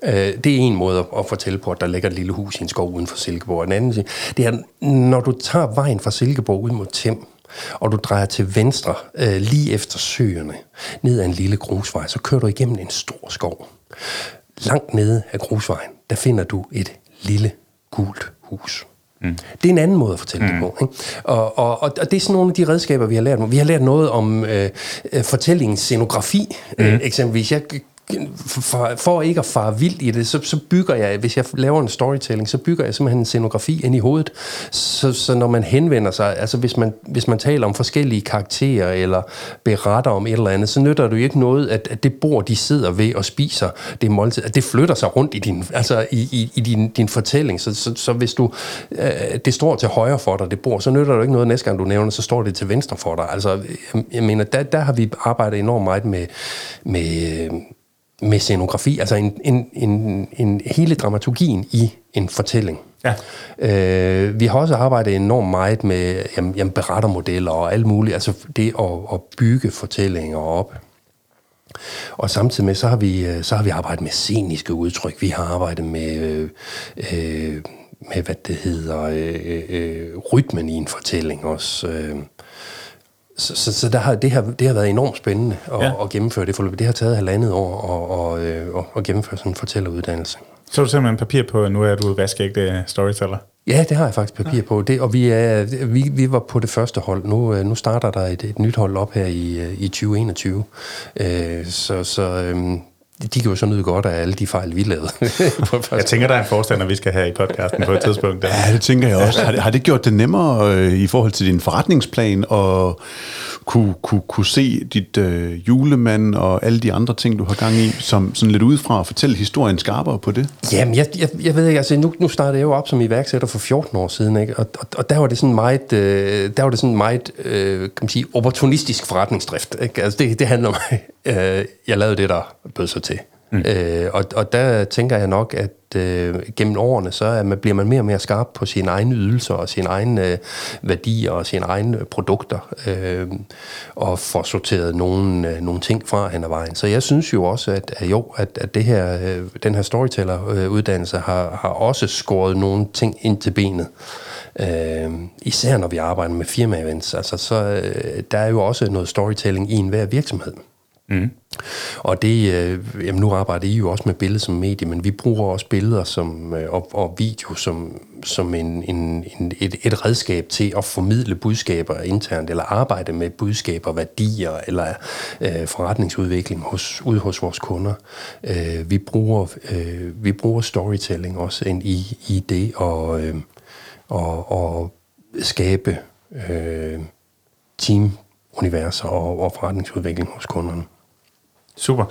Øh, det er en måde at fortælle på, at der ligger et lille hus i en skov uden for Silkeborg. En anden det er, når du tager vejen fra Silkeborg ud mod Tem, og du drejer til venstre, øh, lige efter søerne, ned ad en lille grusvej, så kører du igennem en stor skov. Langt nede af grusvejen, der finder du et lille gult hus. Mm. Det er en anden måde at fortælle mm. det på. Ikke? Og, og, og det er sådan nogle af de redskaber, vi har lært. Vi har lært noget om øh, øh fortællingens scenografi, mm. øh, eksempelvis. Jeg for, for ikke at fare vildt i det, så, så bygger jeg, hvis jeg laver en storytelling, så bygger jeg simpelthen en scenografi ind i hovedet. Så, så når man henvender sig, altså hvis man, hvis man taler om forskellige karakterer, eller beretter om et eller andet, så nytter det jo ikke noget, at, at det bord, de sidder ved og spiser, det måltid, at det flytter sig rundt i din, altså i, i, i din, din fortælling. Så, så, så hvis du, øh, det står til højre for dig, det bord, så nytter det ikke noget næste gang, du nævner, så står det til venstre for dig. Altså, jeg, jeg mener, der, der har vi arbejdet enormt meget med, med øh, med scenografi, altså en, en, en, en hele dramaturgien i en fortælling. Ja. Øh, vi har også arbejdet enormt meget med jamen, jamen, berettermodeller og alt muligt, altså det at, at bygge fortællinger op. Og samtidig med, så har vi, øh, så har vi arbejdet med sceniske udtryk. Vi har arbejdet med, øh, øh, med hvad det hedder, øh, øh, rytmen i en fortælling også. Øh. Så, så, så der har, det, har, det har været enormt spændende at, ja. at gennemføre det forløb. Det har taget halvandet år at, at, at, at, at gennemføre sådan en fortælleruddannelse. Så er du simpelthen papir på, nu er du vaskeægte storyteller? Ja, det har jeg faktisk papir på. Det, og vi, er, vi, vi var på det første hold. Nu, øh, nu starter der et, et nyt hold op her i, øh, i 2021. Øh, så så øhm, de kan jo så nyde godt af alle de fejl, vi lavede. jeg tænker, der er en forstander, vi skal have i podcasten på et tidspunkt. Ja, det tænker jeg også. Har det, har det gjort det nemmere øh, i forhold til din forretningsplan og kunne, kunne, kunne se dit øh, julemand og alle de andre ting, du har gang i, som sådan lidt udefra og fortælle historien skarpere på det? Jamen, jeg, jeg, jeg ved ikke, altså nu, nu startede jeg jo op som iværksætter for 14 år siden, ikke? Og, og, og der var det sådan meget, øh, der var det sådan meget øh, kan man sige, opportunistisk forretningsdrift. Ikke? Altså det, det handler om, øh, jeg lavede det, der bød sig til. Mm. Øh, og, og der tænker jeg nok, at øh, gennem årene, så er man, bliver man mere og mere skarp på sine egne ydelser og sine egne øh, værdier og sine egne øh, produkter, øh, og får sorteret nogle, øh, nogle ting fra hen ad vejen. Så jeg synes jo også, at, at jo, at, at det her, øh, den her storyteller-uddannelse har, har også skåret nogle ting ind til benet. Øh, især når vi arbejder med firma-events. Altså, så, øh, der er jo også noget storytelling i enhver virksomhed. Mm. Mm. Og det, øh, jamen nu arbejder I jo også med billeder som medie, men vi bruger også billeder som, øh, og, og video som, som en, en, en, et, et redskab til at formidle budskaber internt, eller arbejde med budskaber, værdier, eller øh, forretningsudvikling hos, ude hos vores kunder. Øh, vi, bruger, øh, vi bruger storytelling også ind i, i det, og, øh, og, og skabe øh, team-universer og, og forretningsudvikling hos kunderne. Super.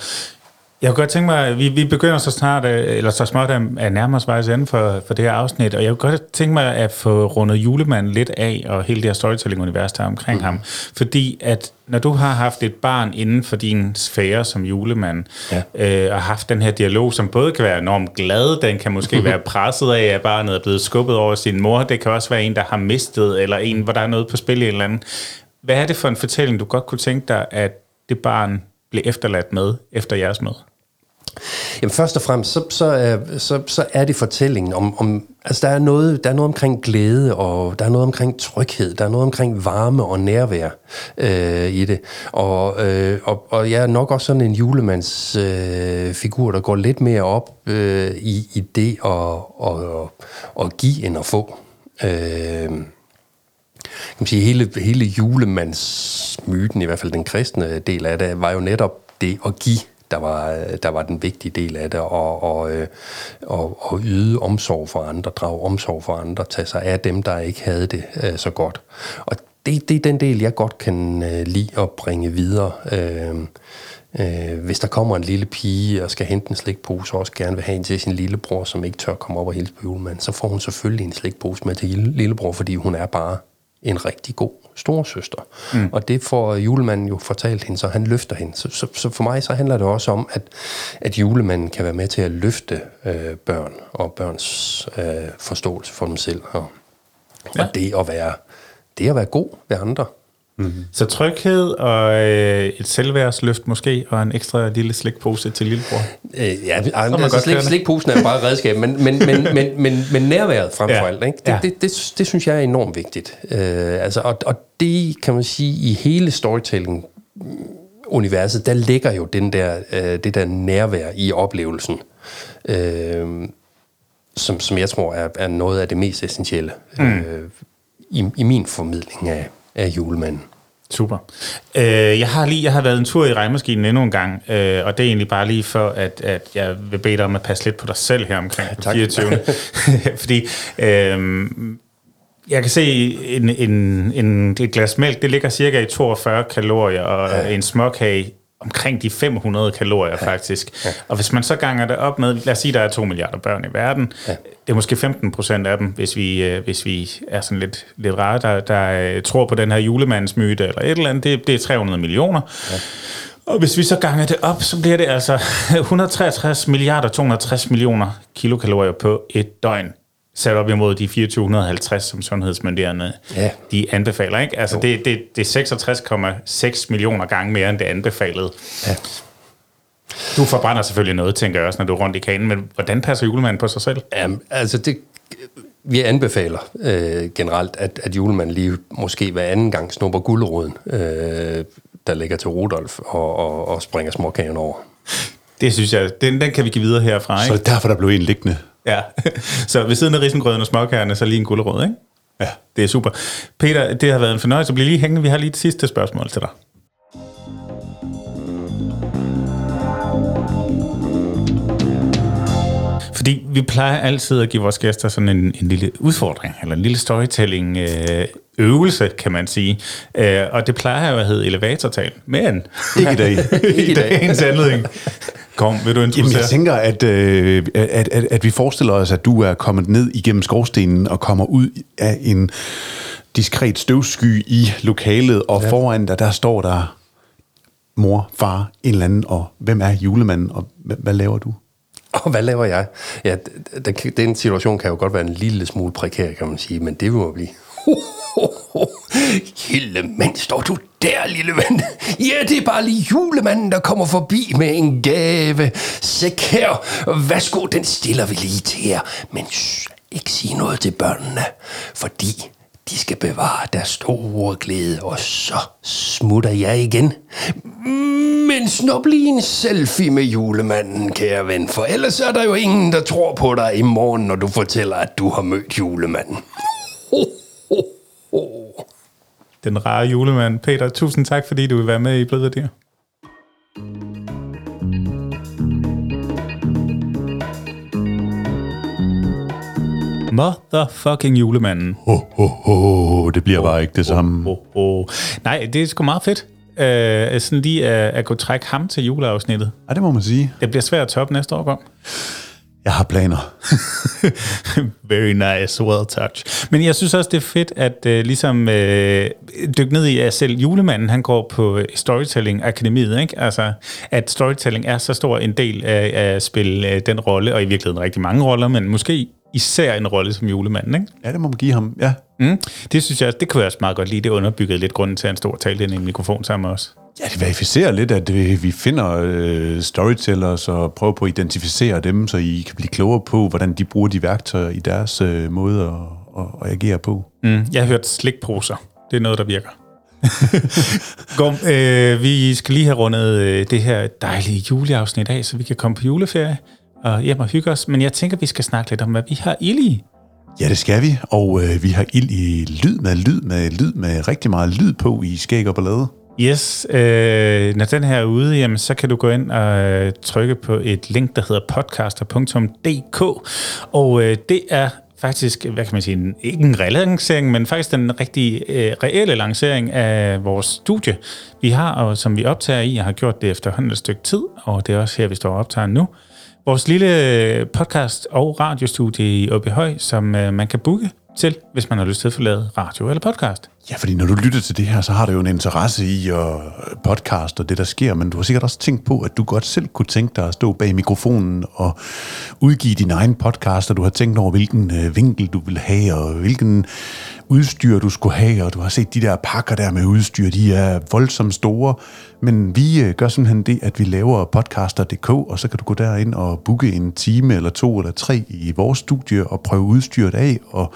Jeg kunne godt tænke mig, vi, vi begynder så snart, øh, eller så småt at nærme os vejs ende for, for det her afsnit, og jeg kunne godt tænke mig at få rundet julemanden lidt af, og hele det her storytelling-univers der omkring mm. ham. Fordi at når du har haft et barn inden for din sfære som julemand, ja. øh, og haft den her dialog, som både kan være enormt glad, den kan måske være presset af, at barnet er blevet skubbet over sin mor, det kan også være en, der har mistet, eller en, hvor der er noget på spil i en eller anden. Hvad er det for en fortælling, du godt kunne tænke dig, at det barn blev efterladt med efter jeres møde? Jamen først og fremmest, så, så, er, så, så er det fortællingen om, om altså der er, noget, der er noget omkring glæde, og der er noget omkring tryghed, der er noget omkring varme og nærvær øh, i det. Og, øh, og, og jeg er nok også sådan en julemands øh, figur, der går lidt mere op øh, i, i det at, at, at give end at få. Øh, kan man sige, hele, hele julemandsmyten, i hvert fald den kristne del af det, var jo netop det at give der var, der var den vigtige del af det, og, og, øh, og, og yde omsorg for andre, drage omsorg for andre, tage sig af dem, der ikke havde det øh, så godt. Og det, det er den del, jeg godt kan uh, lide at bringe videre. Uh, uh, hvis der kommer en lille pige og skal hente en slikpose, og også gerne vil have en til sin lillebror, som ikke tør komme op og hilse på julemanden, så får hun selvfølgelig en slikpose med til lillebror, fordi hun er bare en rigtig god storesøster. Mm. Og det får julemanden jo fortalt hende, så han løfter hende. Så, så, så for mig så handler det også om, at, at julemanden kan være med til at løfte øh, børn og børns øh, forståelse for dem selv. Og, ja. og det at være det at være god ved andre. Mm-hmm. Så tryghed og øh, et selvværdsløft måske, og en ekstra lille slikpose til lillebror. Øh, ja, altså, slik, slikposen er bare redskab, men, men, men, men, men, men nærværet frem for ja. alt, ikke? Det, ja. det, det, det synes jeg er enormt vigtigt. Øh, altså, og, og det kan man sige, i hele storytelling universet, der ligger jo den der, øh, det der nærvær i oplevelsen, øh, som, som jeg tror er, er noget af det mest essentielle mm. øh, i, i min formidling af, af julemanden. Super. Øh, jeg har lige jeg har været en tur i regnmaskinen endnu en gang, øh, og det er egentlig bare lige for, at, at jeg vil bede dig om at passe lidt på dig selv her omkring ja, 24. Fordi øh, jeg kan se en, en, en, et glas mælk, det ligger cirka i 42 kalorier, og ja. en småkage omkring de 500 kalorier ja. faktisk. Ja. Og hvis man så ganger det op med, lad os sige, der er 2 milliarder børn i verden, ja. det er måske 15 procent af dem, hvis vi, øh, hvis vi er sådan lidt, lidt rare, der, der øh, tror på den her julemandsmyte eller et eller andet, det, det er 300 millioner. Ja. Og hvis vi så ganger det op, så bliver det altså 163 milliarder 260 millioner kilokalorier på et døgn. Sat op imod de 2450, som sundhedsmyndighederne Ja. de anbefaler. Ikke? Altså det, det, det er 66,6 millioner gange mere, end det anbefalede. Ja. Du forbrænder selvfølgelig noget, tænker jeg også, når du er rundt i kanen, men hvordan passer julemanden på sig selv? Jamen, altså det, vi anbefaler øh, generelt, at, at julemanden lige måske hver anden gang snupper guldråden, øh, der ligger til Rudolf og, og, og springer småkagen over. Det synes jeg, den, den kan vi give videre herfra. Så Ikke? det er derfor, der blev en liggende. Ja. Så ved siden af risengrøden og småkagerne, så lige en gulerod, ikke? Ja. Det er super. Peter, det har været en fornøjelse. Bliv lige hængende. Vi har lige et sidste spørgsmål til dig. Fordi vi plejer altid at give vores gæster sådan en, en lille udfordring, eller en lille storytelling øh, øvelse, kan man sige. Øh, og det plejer jo at hedde elevatortal. Men Ikke i dag. i dagens anledning. Kom, vil du Jamen, introducere? jeg tænker, at, øh, at, at, at vi forestiller os, at du er kommet ned igennem skorstenen og kommer ud af en diskret støvsky i lokalet, og ja. foran dig, der står der mor, far, en eller anden, og hvem er julemanden, og hvad, laver du? Og hvad laver jeg? Ja, d- d- den situation kan jo godt være en lille smule prekær, kan man sige, men det vil jo blive... Mand, står du der, lille ven? Ja, det er bare lige julemanden, der kommer forbi med en gave. Sæk her. Værsgo, den stiller vi lige til jer. Men shh, ikke sige noget til børnene, fordi de skal bevare deres store glæde, og så smutter jeg igen. Men snup lige en selfie med julemanden, kære ven, for ellers er der jo ingen, der tror på dig i morgen, når du fortæller, at du har mødt julemanden. Ho, ho, ho. Den rare julemand. Peter, tusind tak, fordi du vil være med i Blød Værdier. Motherfucking julemanden. Ho, ho, ho, det bliver bare ikke det samme. Oh, oh. Nej, det er sgu meget fedt. Uh, sådan lige at, at kunne trække ham til juleafsnittet. Ja, det må man sige. Det bliver svært at toppe næste år, kom. Jeg har planer. Very nice, well touch. Men jeg synes også, det er fedt at uh, ligesom uh, dykke ned i, at selv julemanden, han går på øh, Storytelling Akademiet, ikke? Altså, at storytelling er så stor en del af, at spille uh, den rolle, og i virkeligheden rigtig mange roller, men måske især en rolle som julemanden, ikke? Ja, det må man give ham. Ja. Mm. Det synes jeg, det kunne jeg også meget godt lide. Det underbyggede lidt grunden til, at han stod og talte ind i en mikrofon sammen os. Ja, det verificerer lidt, at vi, finder øh, storytellers og prøver på at identificere dem, så I kan blive klogere på, hvordan de bruger de værktøjer i deres øh, måde at, at, at agere på. Mm. Jeg har hørt slikposer. Det er noget, der virker. Gorm, øh, vi skal lige have rundet øh, det her dejlige juleafsnit af, så vi kan komme på juleferie og hjem og hygge os. Men jeg tænker, vi skal snakke lidt om, hvad vi har ild i. Ja, det skal vi, og øh, vi har ild i lyd med lyd med lyd med rigtig meget lyd på i skæg og ballade. Yes, øh, når den her er ude, jamen, så kan du gå ind og øh, trykke på et link, der hedder podcaster.dk, og øh, det er faktisk, hvad kan man sige, ikke en relancering, men faktisk den rigtig øh, reelle lancering af vores studie, vi har, og som vi optager i, og har gjort det efterhånden et stykke tid, og det er også her, vi står og optager nu. Vores lille podcast- og radiostudie i Åbyhøj, som øh, man kan booke til, hvis man har lyst til at forlade radio eller podcast. Ja, fordi når du lytter til det her, så har du jo en interesse i at øh, podcast og det, der sker, men du har sikkert også tænkt på, at du godt selv kunne tænke dig at stå bag mikrofonen og udgive din egen podcast, og du har tænkt over, hvilken øh, vinkel du vil have, og hvilken udstyr du skulle have, og du har set de der pakker der med udstyr, de er voldsomt store, men vi øh, gør simpelthen det, at vi laver podcaster.dk, og så kan du gå derind og booke en time eller to eller tre i vores studie og prøve udstyret af, og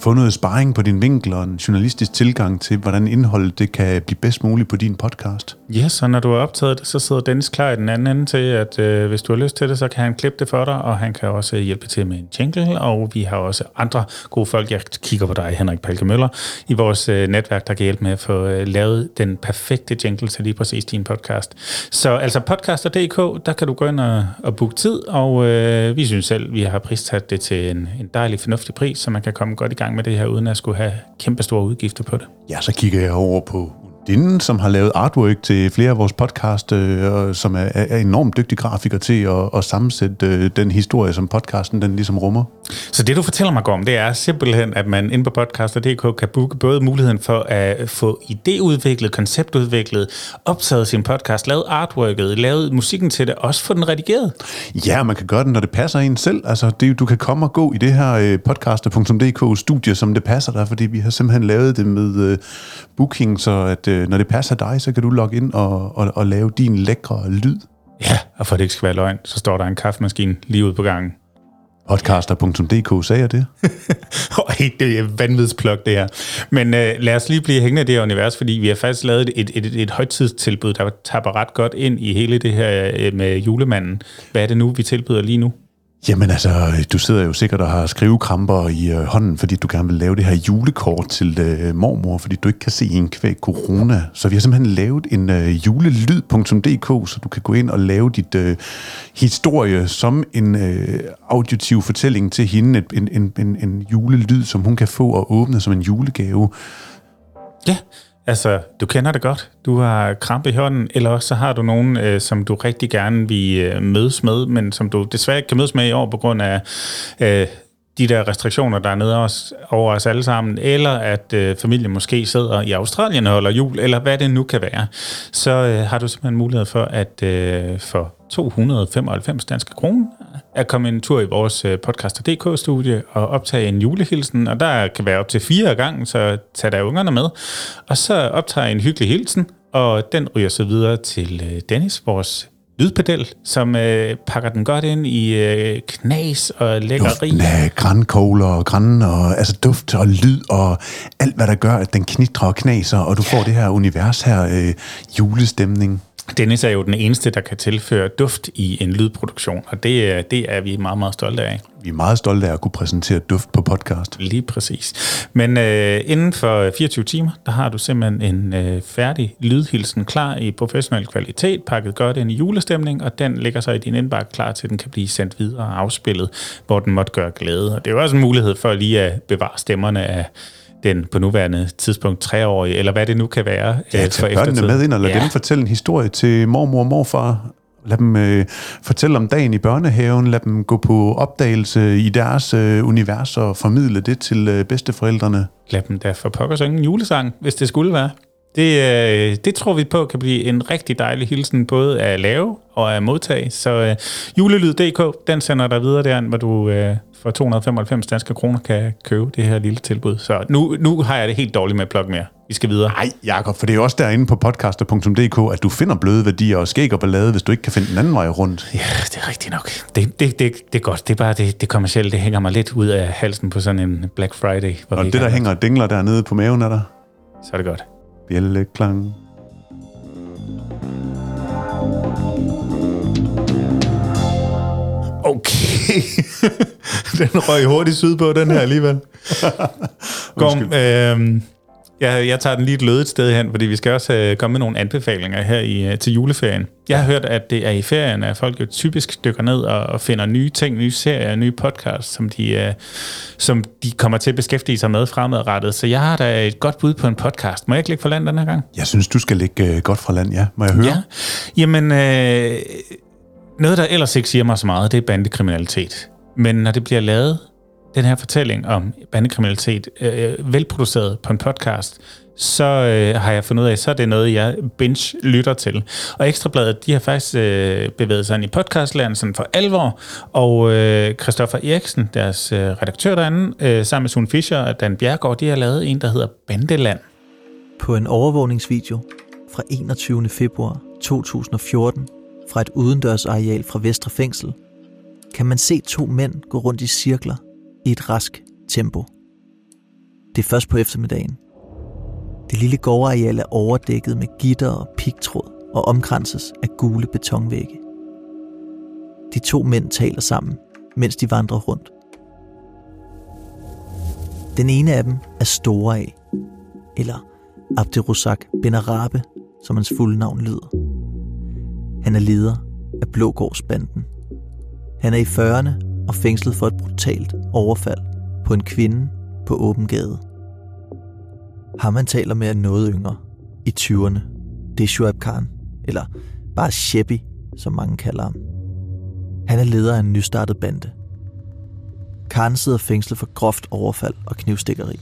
få noget sparring på din vinkel og en journalistisk tilgang til, hvordan indholdet det kan blive bedst muligt på din podcast. Yes, så når du har optaget det, så sidder Dennis klar i den anden ende til, at øh, hvis du har lyst til det, så kan han klippe det for dig, og han kan også hjælpe til med en jingle, og vi har også andre gode folk. Jeg kigger på dig, Henrik Palke Møller, i vores øh, netværk, der kan hjælpe med at få øh, lavet den perfekte jingle til lige præcis din podcast. Så altså podcaster.dk, der kan du gå ind og, og booke tid, og øh, vi synes selv, vi har prissat det til en, en dejlig, fornuftig pris, så man kan komme godt i gang med det her, uden at skulle have kæmpe store udgifter på det. Ja, så kigger jeg over på Dinden, som har lavet artwork til flere af vores podcast, øh, som er, er enormt dygtig grafiker til at, at sammensætte øh, den historie, som podcasten den ligesom rummer. Så det, du fortæller mig om, det er simpelthen, at man inde på podcaster.dk kan booke både muligheden for at få idéudviklet, konceptudviklet, optaget sin podcast, lavet artworket, lavet musikken til det, også få den redigeret. Ja, man kan gøre det, når det passer en selv. Altså, det, du kan komme og gå i det her øh, podcaster.dk studie, som det passer dig, fordi vi har simpelthen lavet det med øh, booking, så at øh, når det passer dig, så kan du logge ind og, og, og lave din lækre lyd. Ja, og for at det ikke skal være løgn, så står der en kaffemaskine lige ude på gangen. Podcaster.dk, sagde jeg det? Det er vanvidsplok, det her. Men øh, lad os lige blive hængende i det her univers, fordi vi har faktisk lavet et, et, et, et højtidstilbud, der tapper ret godt ind i hele det her øh, med julemanden. Hvad er det nu, vi tilbyder lige nu? Jamen altså, du sidder jo sikkert og har skrivekramper i øh, hånden, fordi du gerne vil lave det her julekort til øh, mormor, fordi du ikke kan se en kvæg corona. Så vi har simpelthen lavet en øh, julelyd.dk, så du kan gå ind og lave dit øh, historie som en øh, auditiv fortælling til hende, et, en, en, en, en julelyd, som hun kan få og åbne som en julegave. Ja, Altså, du kender det godt. Du har krampe i hånden, eller også så har du nogen, øh, som du rigtig gerne vil øh, mødes med, men som du desværre ikke kan mødes med i år på grund af øh, de der restriktioner, der er nede os, over os alle sammen, eller at øh, familien måske sidder i Australien og holder jul, eller hvad det nu kan være, så øh, har du simpelthen mulighed for at øh, for 295 danske kroner at komme en tur i vores øh, podcaster.dk-studie og optage en julehilsen, og der kan være op til fire gange, så tag der ungerne med. Og så optager en hyggelig hilsen, og den ryger så videre til øh, Dennis, vores lydpedel, som øh, pakker den godt ind i øh, knas og lækkeri. Duften af grænkogler og græn, og altså duft og lyd og alt, hvad der gør, at den knitrer og knaser, og du får det her univers her, øh, julestemning. Dennis er jo den eneste, der kan tilføre duft i en lydproduktion, og det, det er vi meget, meget stolte af. Vi er meget stolte af at kunne præsentere duft på podcast. Lige præcis. Men øh, inden for 24 timer, der har du simpelthen en øh, færdig lydhilsen klar i professionel kvalitet, pakket godt ind i julestemning, og den ligger så i din indbakke klar til, den kan blive sendt videre og afspillet, hvor den måtte gøre glæde. Og det er jo også en mulighed for lige at bevare stemmerne af den på nuværende tidspunkt treårige, eller hvad det nu kan være. Ja, øh, tage børnene med ind og lad ja. dem fortælle en historie til mormor og morfar. Lad dem øh, fortælle om dagen i børnehaven, lad dem gå på opdagelse i deres øh, univers og formidle det til øh, bedsteforældrene. Lad dem da for pokker synge en julesang, hvis det skulle være. Det, øh, det tror vi på kan blive en rigtig dejlig hilsen, både at lave og at modtage. Så øh, julelyd.dk, den sender dig videre der, hvor du øh, for 295 danske kroner kan købe det her lille tilbud. Så nu, nu har jeg det helt dårligt med at plukke mere. Vi skal videre. Nej, Jacob, for det er jo også derinde på podcaster.dk, at du finder bløde værdier og skæg og ballade, hvis du ikke kan finde den anden vej rundt. Ja, det er rigtigt nok. Det, det, det, det er godt. Det er bare det, det kommercielle, det hænger mig lidt ud af halsen på sådan en Black Friday. Hvor og det, der hænger og dingler dernede på maven af dig? Så er det godt. Bjælleklang. Okay. den røg hurtigt sydpå, den her alligevel. Kom, øh, jeg, jeg tager den lige et lødet sted hen, fordi vi skal også øh, komme med nogle anbefalinger her i, øh, til juleferien. Jeg har hørt, at det er i ferien, at folk jo typisk dykker ned og, og finder nye ting, nye serier, nye podcasts, som de, øh, som de kommer til at beskæftige sig med fremadrettet. Så jeg har da et godt bud på en podcast. Må jeg ikke lægge for land den her gang? Jeg synes, du skal lægge øh, godt fra land, ja. Må jeg høre? Ja. Jamen, øh, noget, der ellers ikke siger mig så meget, det er bandekriminalitet. Men når det bliver lavet, den her fortælling om bandekriminalitet, øh, øh, velproduceret på en podcast, så øh, har jeg fundet ud af, så er det noget, jeg binge lytter til. Og Ekstrabladet, de har faktisk øh, bevæget sig ind i podcastlæren sådan for alvor, og øh, Christoffer Eriksen, deres øh, redaktør derinde, øh, sammen med Sune Fischer og Dan Bjergård, de har lavet en, der hedder Bandeland. På en overvågningsvideo fra 21. februar 2014 fra et udendørsareal fra Vestre Fængsel, kan man se to mænd gå rundt i cirkler i et rask tempo. Det er først på eftermiddagen. Det lille gårdareal er overdækket med gitter og pigtråd og omkranses af gule betonvægge. De to mænd taler sammen, mens de vandrer rundt. Den ene af dem er Store A, eller Abderuzak Benarabe, som hans fulde navn lyder. Han er leder af Blågårdsbanden. Han er i 40'erne og fængslet for et brutalt overfald på en kvinde på åben gade. Ham man taler med er noget yngre, i 20'erne. Det er Shuaib Khan, eller bare Shebi, som mange kalder ham. Han er leder af en nystartet bande. Karen sidder fængslet for groft overfald og knivstikkeri.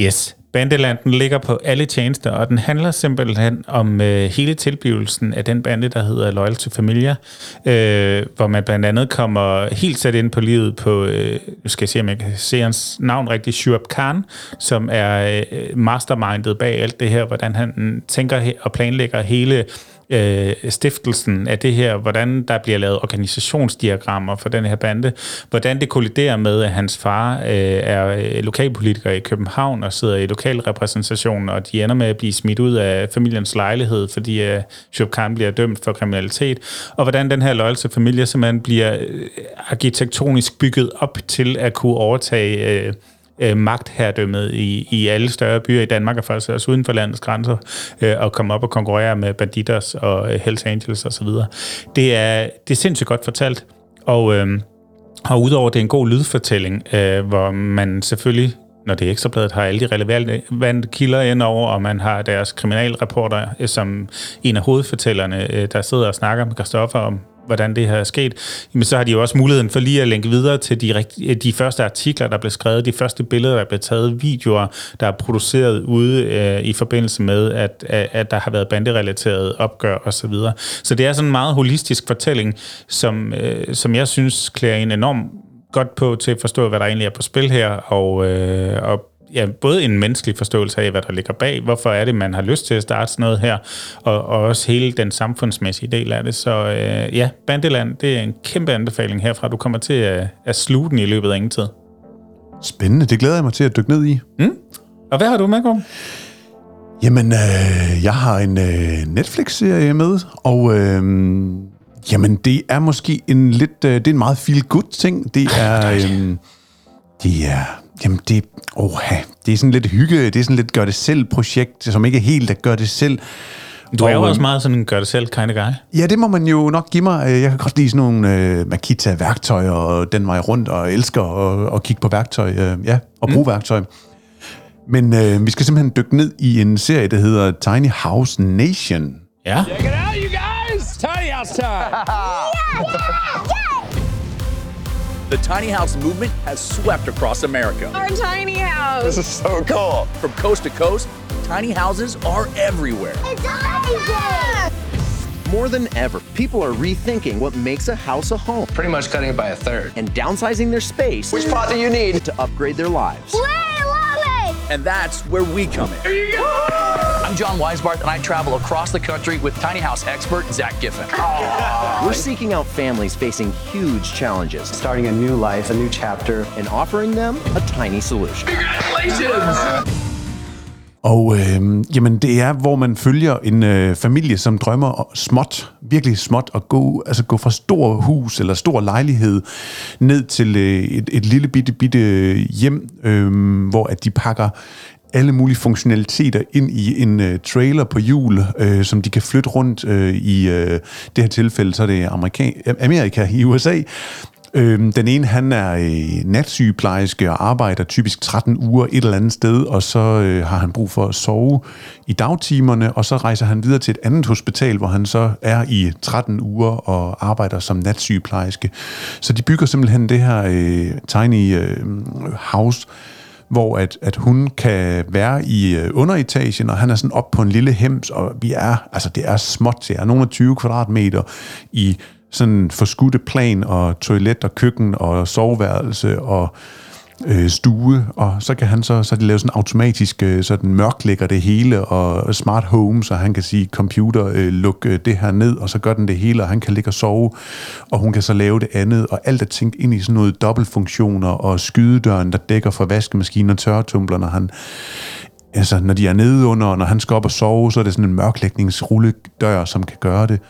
Yes. Bandeland den ligger på alle tjenester, og den handler simpelthen om øh, hele tilblivelsen af den bande, der hedder Loyal to Familia, øh, hvor man blandt andet kommer helt sat ind på livet på, øh, nu skal jeg se, om jeg kan se hans navn rigtigt, Shurab Khan, som er øh, mastermindet bag alt det her, hvordan han tænker og planlægger hele øh, stiftelsen af det her, hvordan der bliver lavet organisationsdiagrammer for den her bande, hvordan det kolliderer med, at hans far øh, er øh, lokalpolitiker i København og sidder i lokalrepræsentationen, og de ender med at blive smidt ud af familiens lejlighed, fordi øh, Shub Khan bliver dømt for kriminalitet, og hvordan den her loyalty familie simpelthen bliver øh, arkitektonisk bygget op til at kunne overtage øh, øh, magtherredømmet i, i alle større byer i Danmark, og faktisk også uden for landets grænser, øh, og komme op og konkurrere med Banditos og øh, Hells Angels osv. Det er, det er sindssygt godt fortalt, og, øh, og udover det er en god lydfortælling, øh, hvor man selvfølgelig når det er ekstrabladet, har alle de relevante kilder ind over, og man har deres kriminalreporter øh, som en af hovedfortællerne, øh, der sidder og snakker med Christoffer om, hvordan det her er sket, jamen så har de jo også muligheden for lige at lænke videre til de, øh, de første artikler, der blev skrevet, de første billeder, der blev taget, videoer, der er produceret ude øh, i forbindelse med, at, at der har været banderelateret opgør osv. Så, videre. så det er sådan en meget holistisk fortælling, som, øh, som jeg synes klæder en enorm godt på til at forstå, hvad der egentlig er på spil her, og, øh, og ja, både en menneskelig forståelse af, hvad der ligger bag, hvorfor er det, man har lyst til at starte sådan noget her, og, og også hele den samfundsmæssige del af det. Så øh, ja, Bandeland, det er en kæmpe anbefaling herfra. Du kommer til at, at sluge den i løbet af ingen tid. Spændende, det glæder jeg mig til at dykke ned i. Mm. Og hvad har du med, Gorm? Jamen, øh, jeg har en øh, Netflix-serie med, og øh, jamen, det er måske en lidt, øh, det er en meget feel-good ting. Det er, øh, det er Jamen, det, oha, det er sådan lidt hygge, det er sådan lidt gør-det-selv-projekt, som ikke er helt at gøre det selv. Du er jo også meget sådan en gør-det-selv kind of guy. Ja, det må man jo nok give mig. Jeg kan godt lide sådan nogle uh, Makita-værktøjer, og den vej rundt, og elsker at, at kigge på værktøj, uh, ja, og bruge mm. værktøj. Men uh, vi skal simpelthen dykke ned i en serie, der hedder Tiny House Nation. Ja. Check it out, you guys! Tiny House time! The tiny house movement has swept across America. Our tiny house. This is so cool. From coast to coast, tiny houses are everywhere. It's amazing. More than ever, people are rethinking what makes a house a home. Pretty much cutting it by a third. And downsizing their space. Which part do you need? To upgrade their lives. Wait, love it! And that's where we come in. Here you go! I'm John Weisbarth, and I travel across the country with tiny house expert Zach Giffen. We're seeking out families facing huge challenges, starting a new life, a new chapter, and offering them a tiny solution. Congratulations! Og øh, jamen, det er, hvor man følger en øh, familie, som drømmer småt, virkelig småt, at gå, altså gå fra stor hus eller stor lejlighed ned til øh, et, et lille bitte, bitte øh, hjem, øh, hvor at de pakker alle mulige funktionaliteter ind i en øh, trailer på hjul, øh, som de kan flytte rundt øh, i øh, det her tilfælde, så er det Amerika, Amerika i USA. Øhm, den ene, han er øh, natsygeplejerske og arbejder typisk 13 uger et eller andet sted, og så øh, har han brug for at sove i dagtimerne, og så rejser han videre til et andet hospital, hvor han så er i 13 uger og arbejder som natsygeplejerske. Så de bygger simpelthen det her øh, tiny øh, house, hvor at, at hun kan være i øh, underetagen, og han er sådan op på en lille hems, og vi er, altså det er småt, det er nogle af 20 kvadratmeter i sådan forskudte plan, og toilet og køkken og soveværelse og øh, stue, og så kan han så, så de lave sådan automatisk, øh, sådan mørklægger det hele, og smart home, så han kan sige, computer, øh, luk øh, det her ned, og så gør den det hele, og han kan ligge og sove, og hun kan så lave det andet, og alt er tænkt ind i sådan noget dobbeltfunktioner, og skydedøren, der dækker for vaskemaskinen og tørretumbler, når han altså, når de er nede under, og når han skal op og sove, så er det sådan en mørklægningsrulledør, som kan gøre det.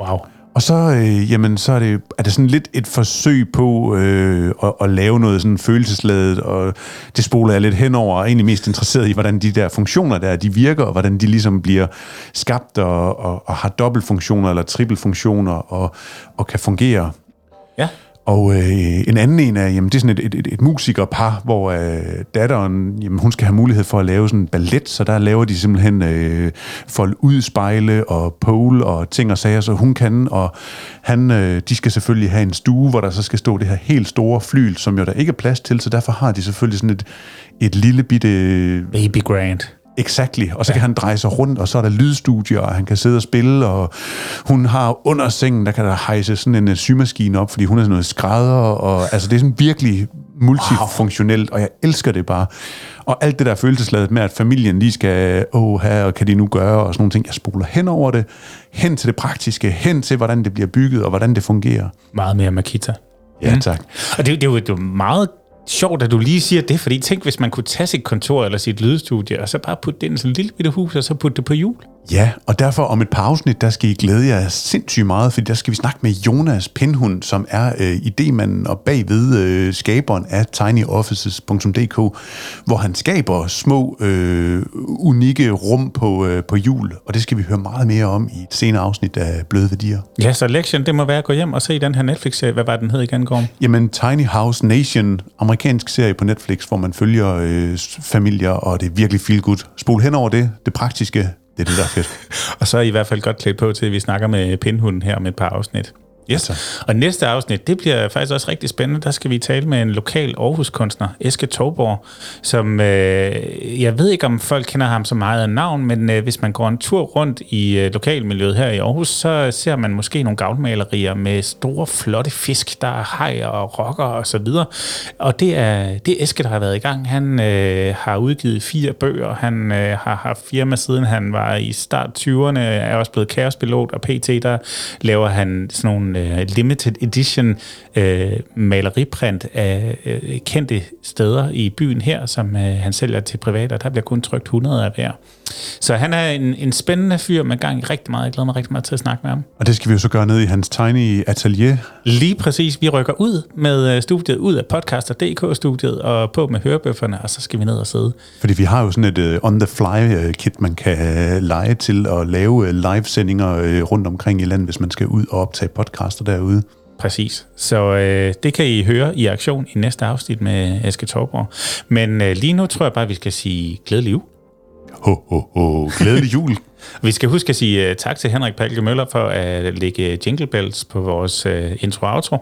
Wow. Og så, øh, jamen, så er det, er det sådan lidt et forsøg på øh, at, at lave noget sådan følelsesladet, og det spoler jeg lidt henover, og er egentlig mest interesseret i, hvordan de der funktioner der, de virker, og hvordan de ligesom bliver skabt, og, og, og har dobbeltfunktioner eller trippelfunktioner, og, og kan fungere. Ja. Og øh, en anden en er, jamen, det er sådan et, et, et, et musikerpar, hvor øh, datteren, jamen, hun skal have mulighed for at lave sådan en ballet, så der laver de simpelthen øh, fold ud spejle og pole og ting og sager, så hun kan, og han, øh, de skal selvfølgelig have en stue, hvor der så skal stå det her helt store flyl, som jo der ikke er plads til, så derfor har de selvfølgelig sådan et, et lille bitte... Baby Grand. Exactly. Og så kan han dreje sig rundt, og så er der lydstudier, og han kan sidde og spille, og hun har under sengen, der kan der hejse sådan en uh, symaskine op, fordi hun er sådan noget skrædder, og altså det er sådan virkelig multifunktionelt, og jeg elsker det bare. Og alt det der følelsesladet med, at familien lige skal, åh, her, og kan de nu gøre, og sådan nogle ting, jeg spoler hen over det, hen til det praktiske, hen til, hvordan det bliver bygget, og hvordan det fungerer. Meget mere Makita. Ja, tak. Og det, det, er jo, det er jo meget sjovt, at du lige siger det, fordi tænk, hvis man kunne tage sit kontor eller sit lydstudie, og så bare putte det ind i sådan et lille bitte hus, og så putte det på jul. Ja, og derfor om et par afsnit, der skal I glæde jer sindssygt meget, fordi der skal vi snakke med Jonas Pinhund, som er øh, idémanden og bagved øh, skaberen af tinyoffices.dk, hvor han skaber små, øh, unikke rum på, øh, på jul, og det skal vi høre meget mere om i et senere afsnit af Bløde Værdier. Ja, så lektien, det må være at gå hjem og se den her Netflix-serie. Hvad var den hed igen, Gorm? Jamen, Tiny House Nation, amerikansk serie på Netflix, hvor man følger øh, familier, og det er virkelig feel good. Spol hen over det, det praktiske, det er det, der er fedt. Og så er I i hvert fald godt klædt på til, at vi snakker med Pindhunden her om et par afsnit. Yes. Og næste afsnit, det bliver faktisk også rigtig spændende. Der skal vi tale med en lokal Aarhus-kunstner, Eske Torborg, som, øh, jeg ved ikke, om folk kender ham så meget af navn, men øh, hvis man går en tur rundt i øh, lokalmiljøet her i Aarhus, så ser man måske nogle gavlmalerier med store, flotte fisk, der er hajer og rokker og så videre. Og det er, det er Eske, der har været i gang. Han øh, har udgivet fire bøger. Han øh, har haft firma siden han var i start 20'erne, er også blevet kaospilot, og pt. der laver han sådan nogle øh, limited edition øh, maleriprint af øh, kendte steder i byen her, som øh, han sælger til private, og der bliver kun trykt 100 af hver. Så han er en, en spændende fyr med gang i rigtig meget. Jeg glæder mig rigtig meget til at snakke med ham. Og det skal vi jo så gøre ned i hans tiny atelier. Lige præcis. Vi rykker ud med studiet, ud af podcaster.dk-studiet og på med hørebøfferne, og så skal vi ned og sidde. Fordi vi har jo sådan et uh, on-the-fly-kit, man kan uh, lege til at lave uh, live-sendinger uh, rundt omkring i landet, hvis man skal ud og optage podcaster derude. Præcis. Så øh, det kan I høre i aktion i næste afsnit med Eske Torborg. Men øh, lige nu tror jeg bare, at vi skal sige glædelig jul. Ho, ho, ho. Glædelig jul. vi skal huske at sige uh, tak til Henrik Palke Møller for at lægge jingle bells på vores uh, intro-outro.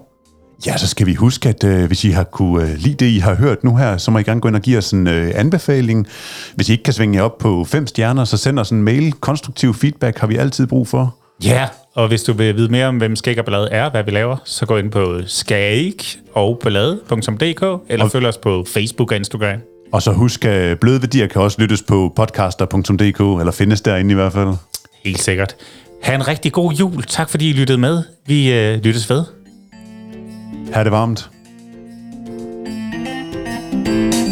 Ja, så skal vi huske, at øh, hvis I har kunne øh, lide det, I har hørt nu her, så må I gerne gå ind og give os en øh, anbefaling. Hvis I ikke kan svinge jer op på fem stjerner, så send os en mail. Konstruktiv feedback har vi altid brug for. Ja, yeah. Og hvis du vil vide mere om, hvem Skæg og Ballade er, hvad vi laver, så gå ind på skæg og ballade.dk, eller og... følg os på Facebook og Instagram. Og så husk, at bløde værdier kan også lyttes på podcaster.dk, eller findes derinde i hvert fald. Helt sikkert. Ha' en rigtig god jul. Tak fordi I lyttede med. Vi øh, lyttes ved. Ha' det varmt. thank you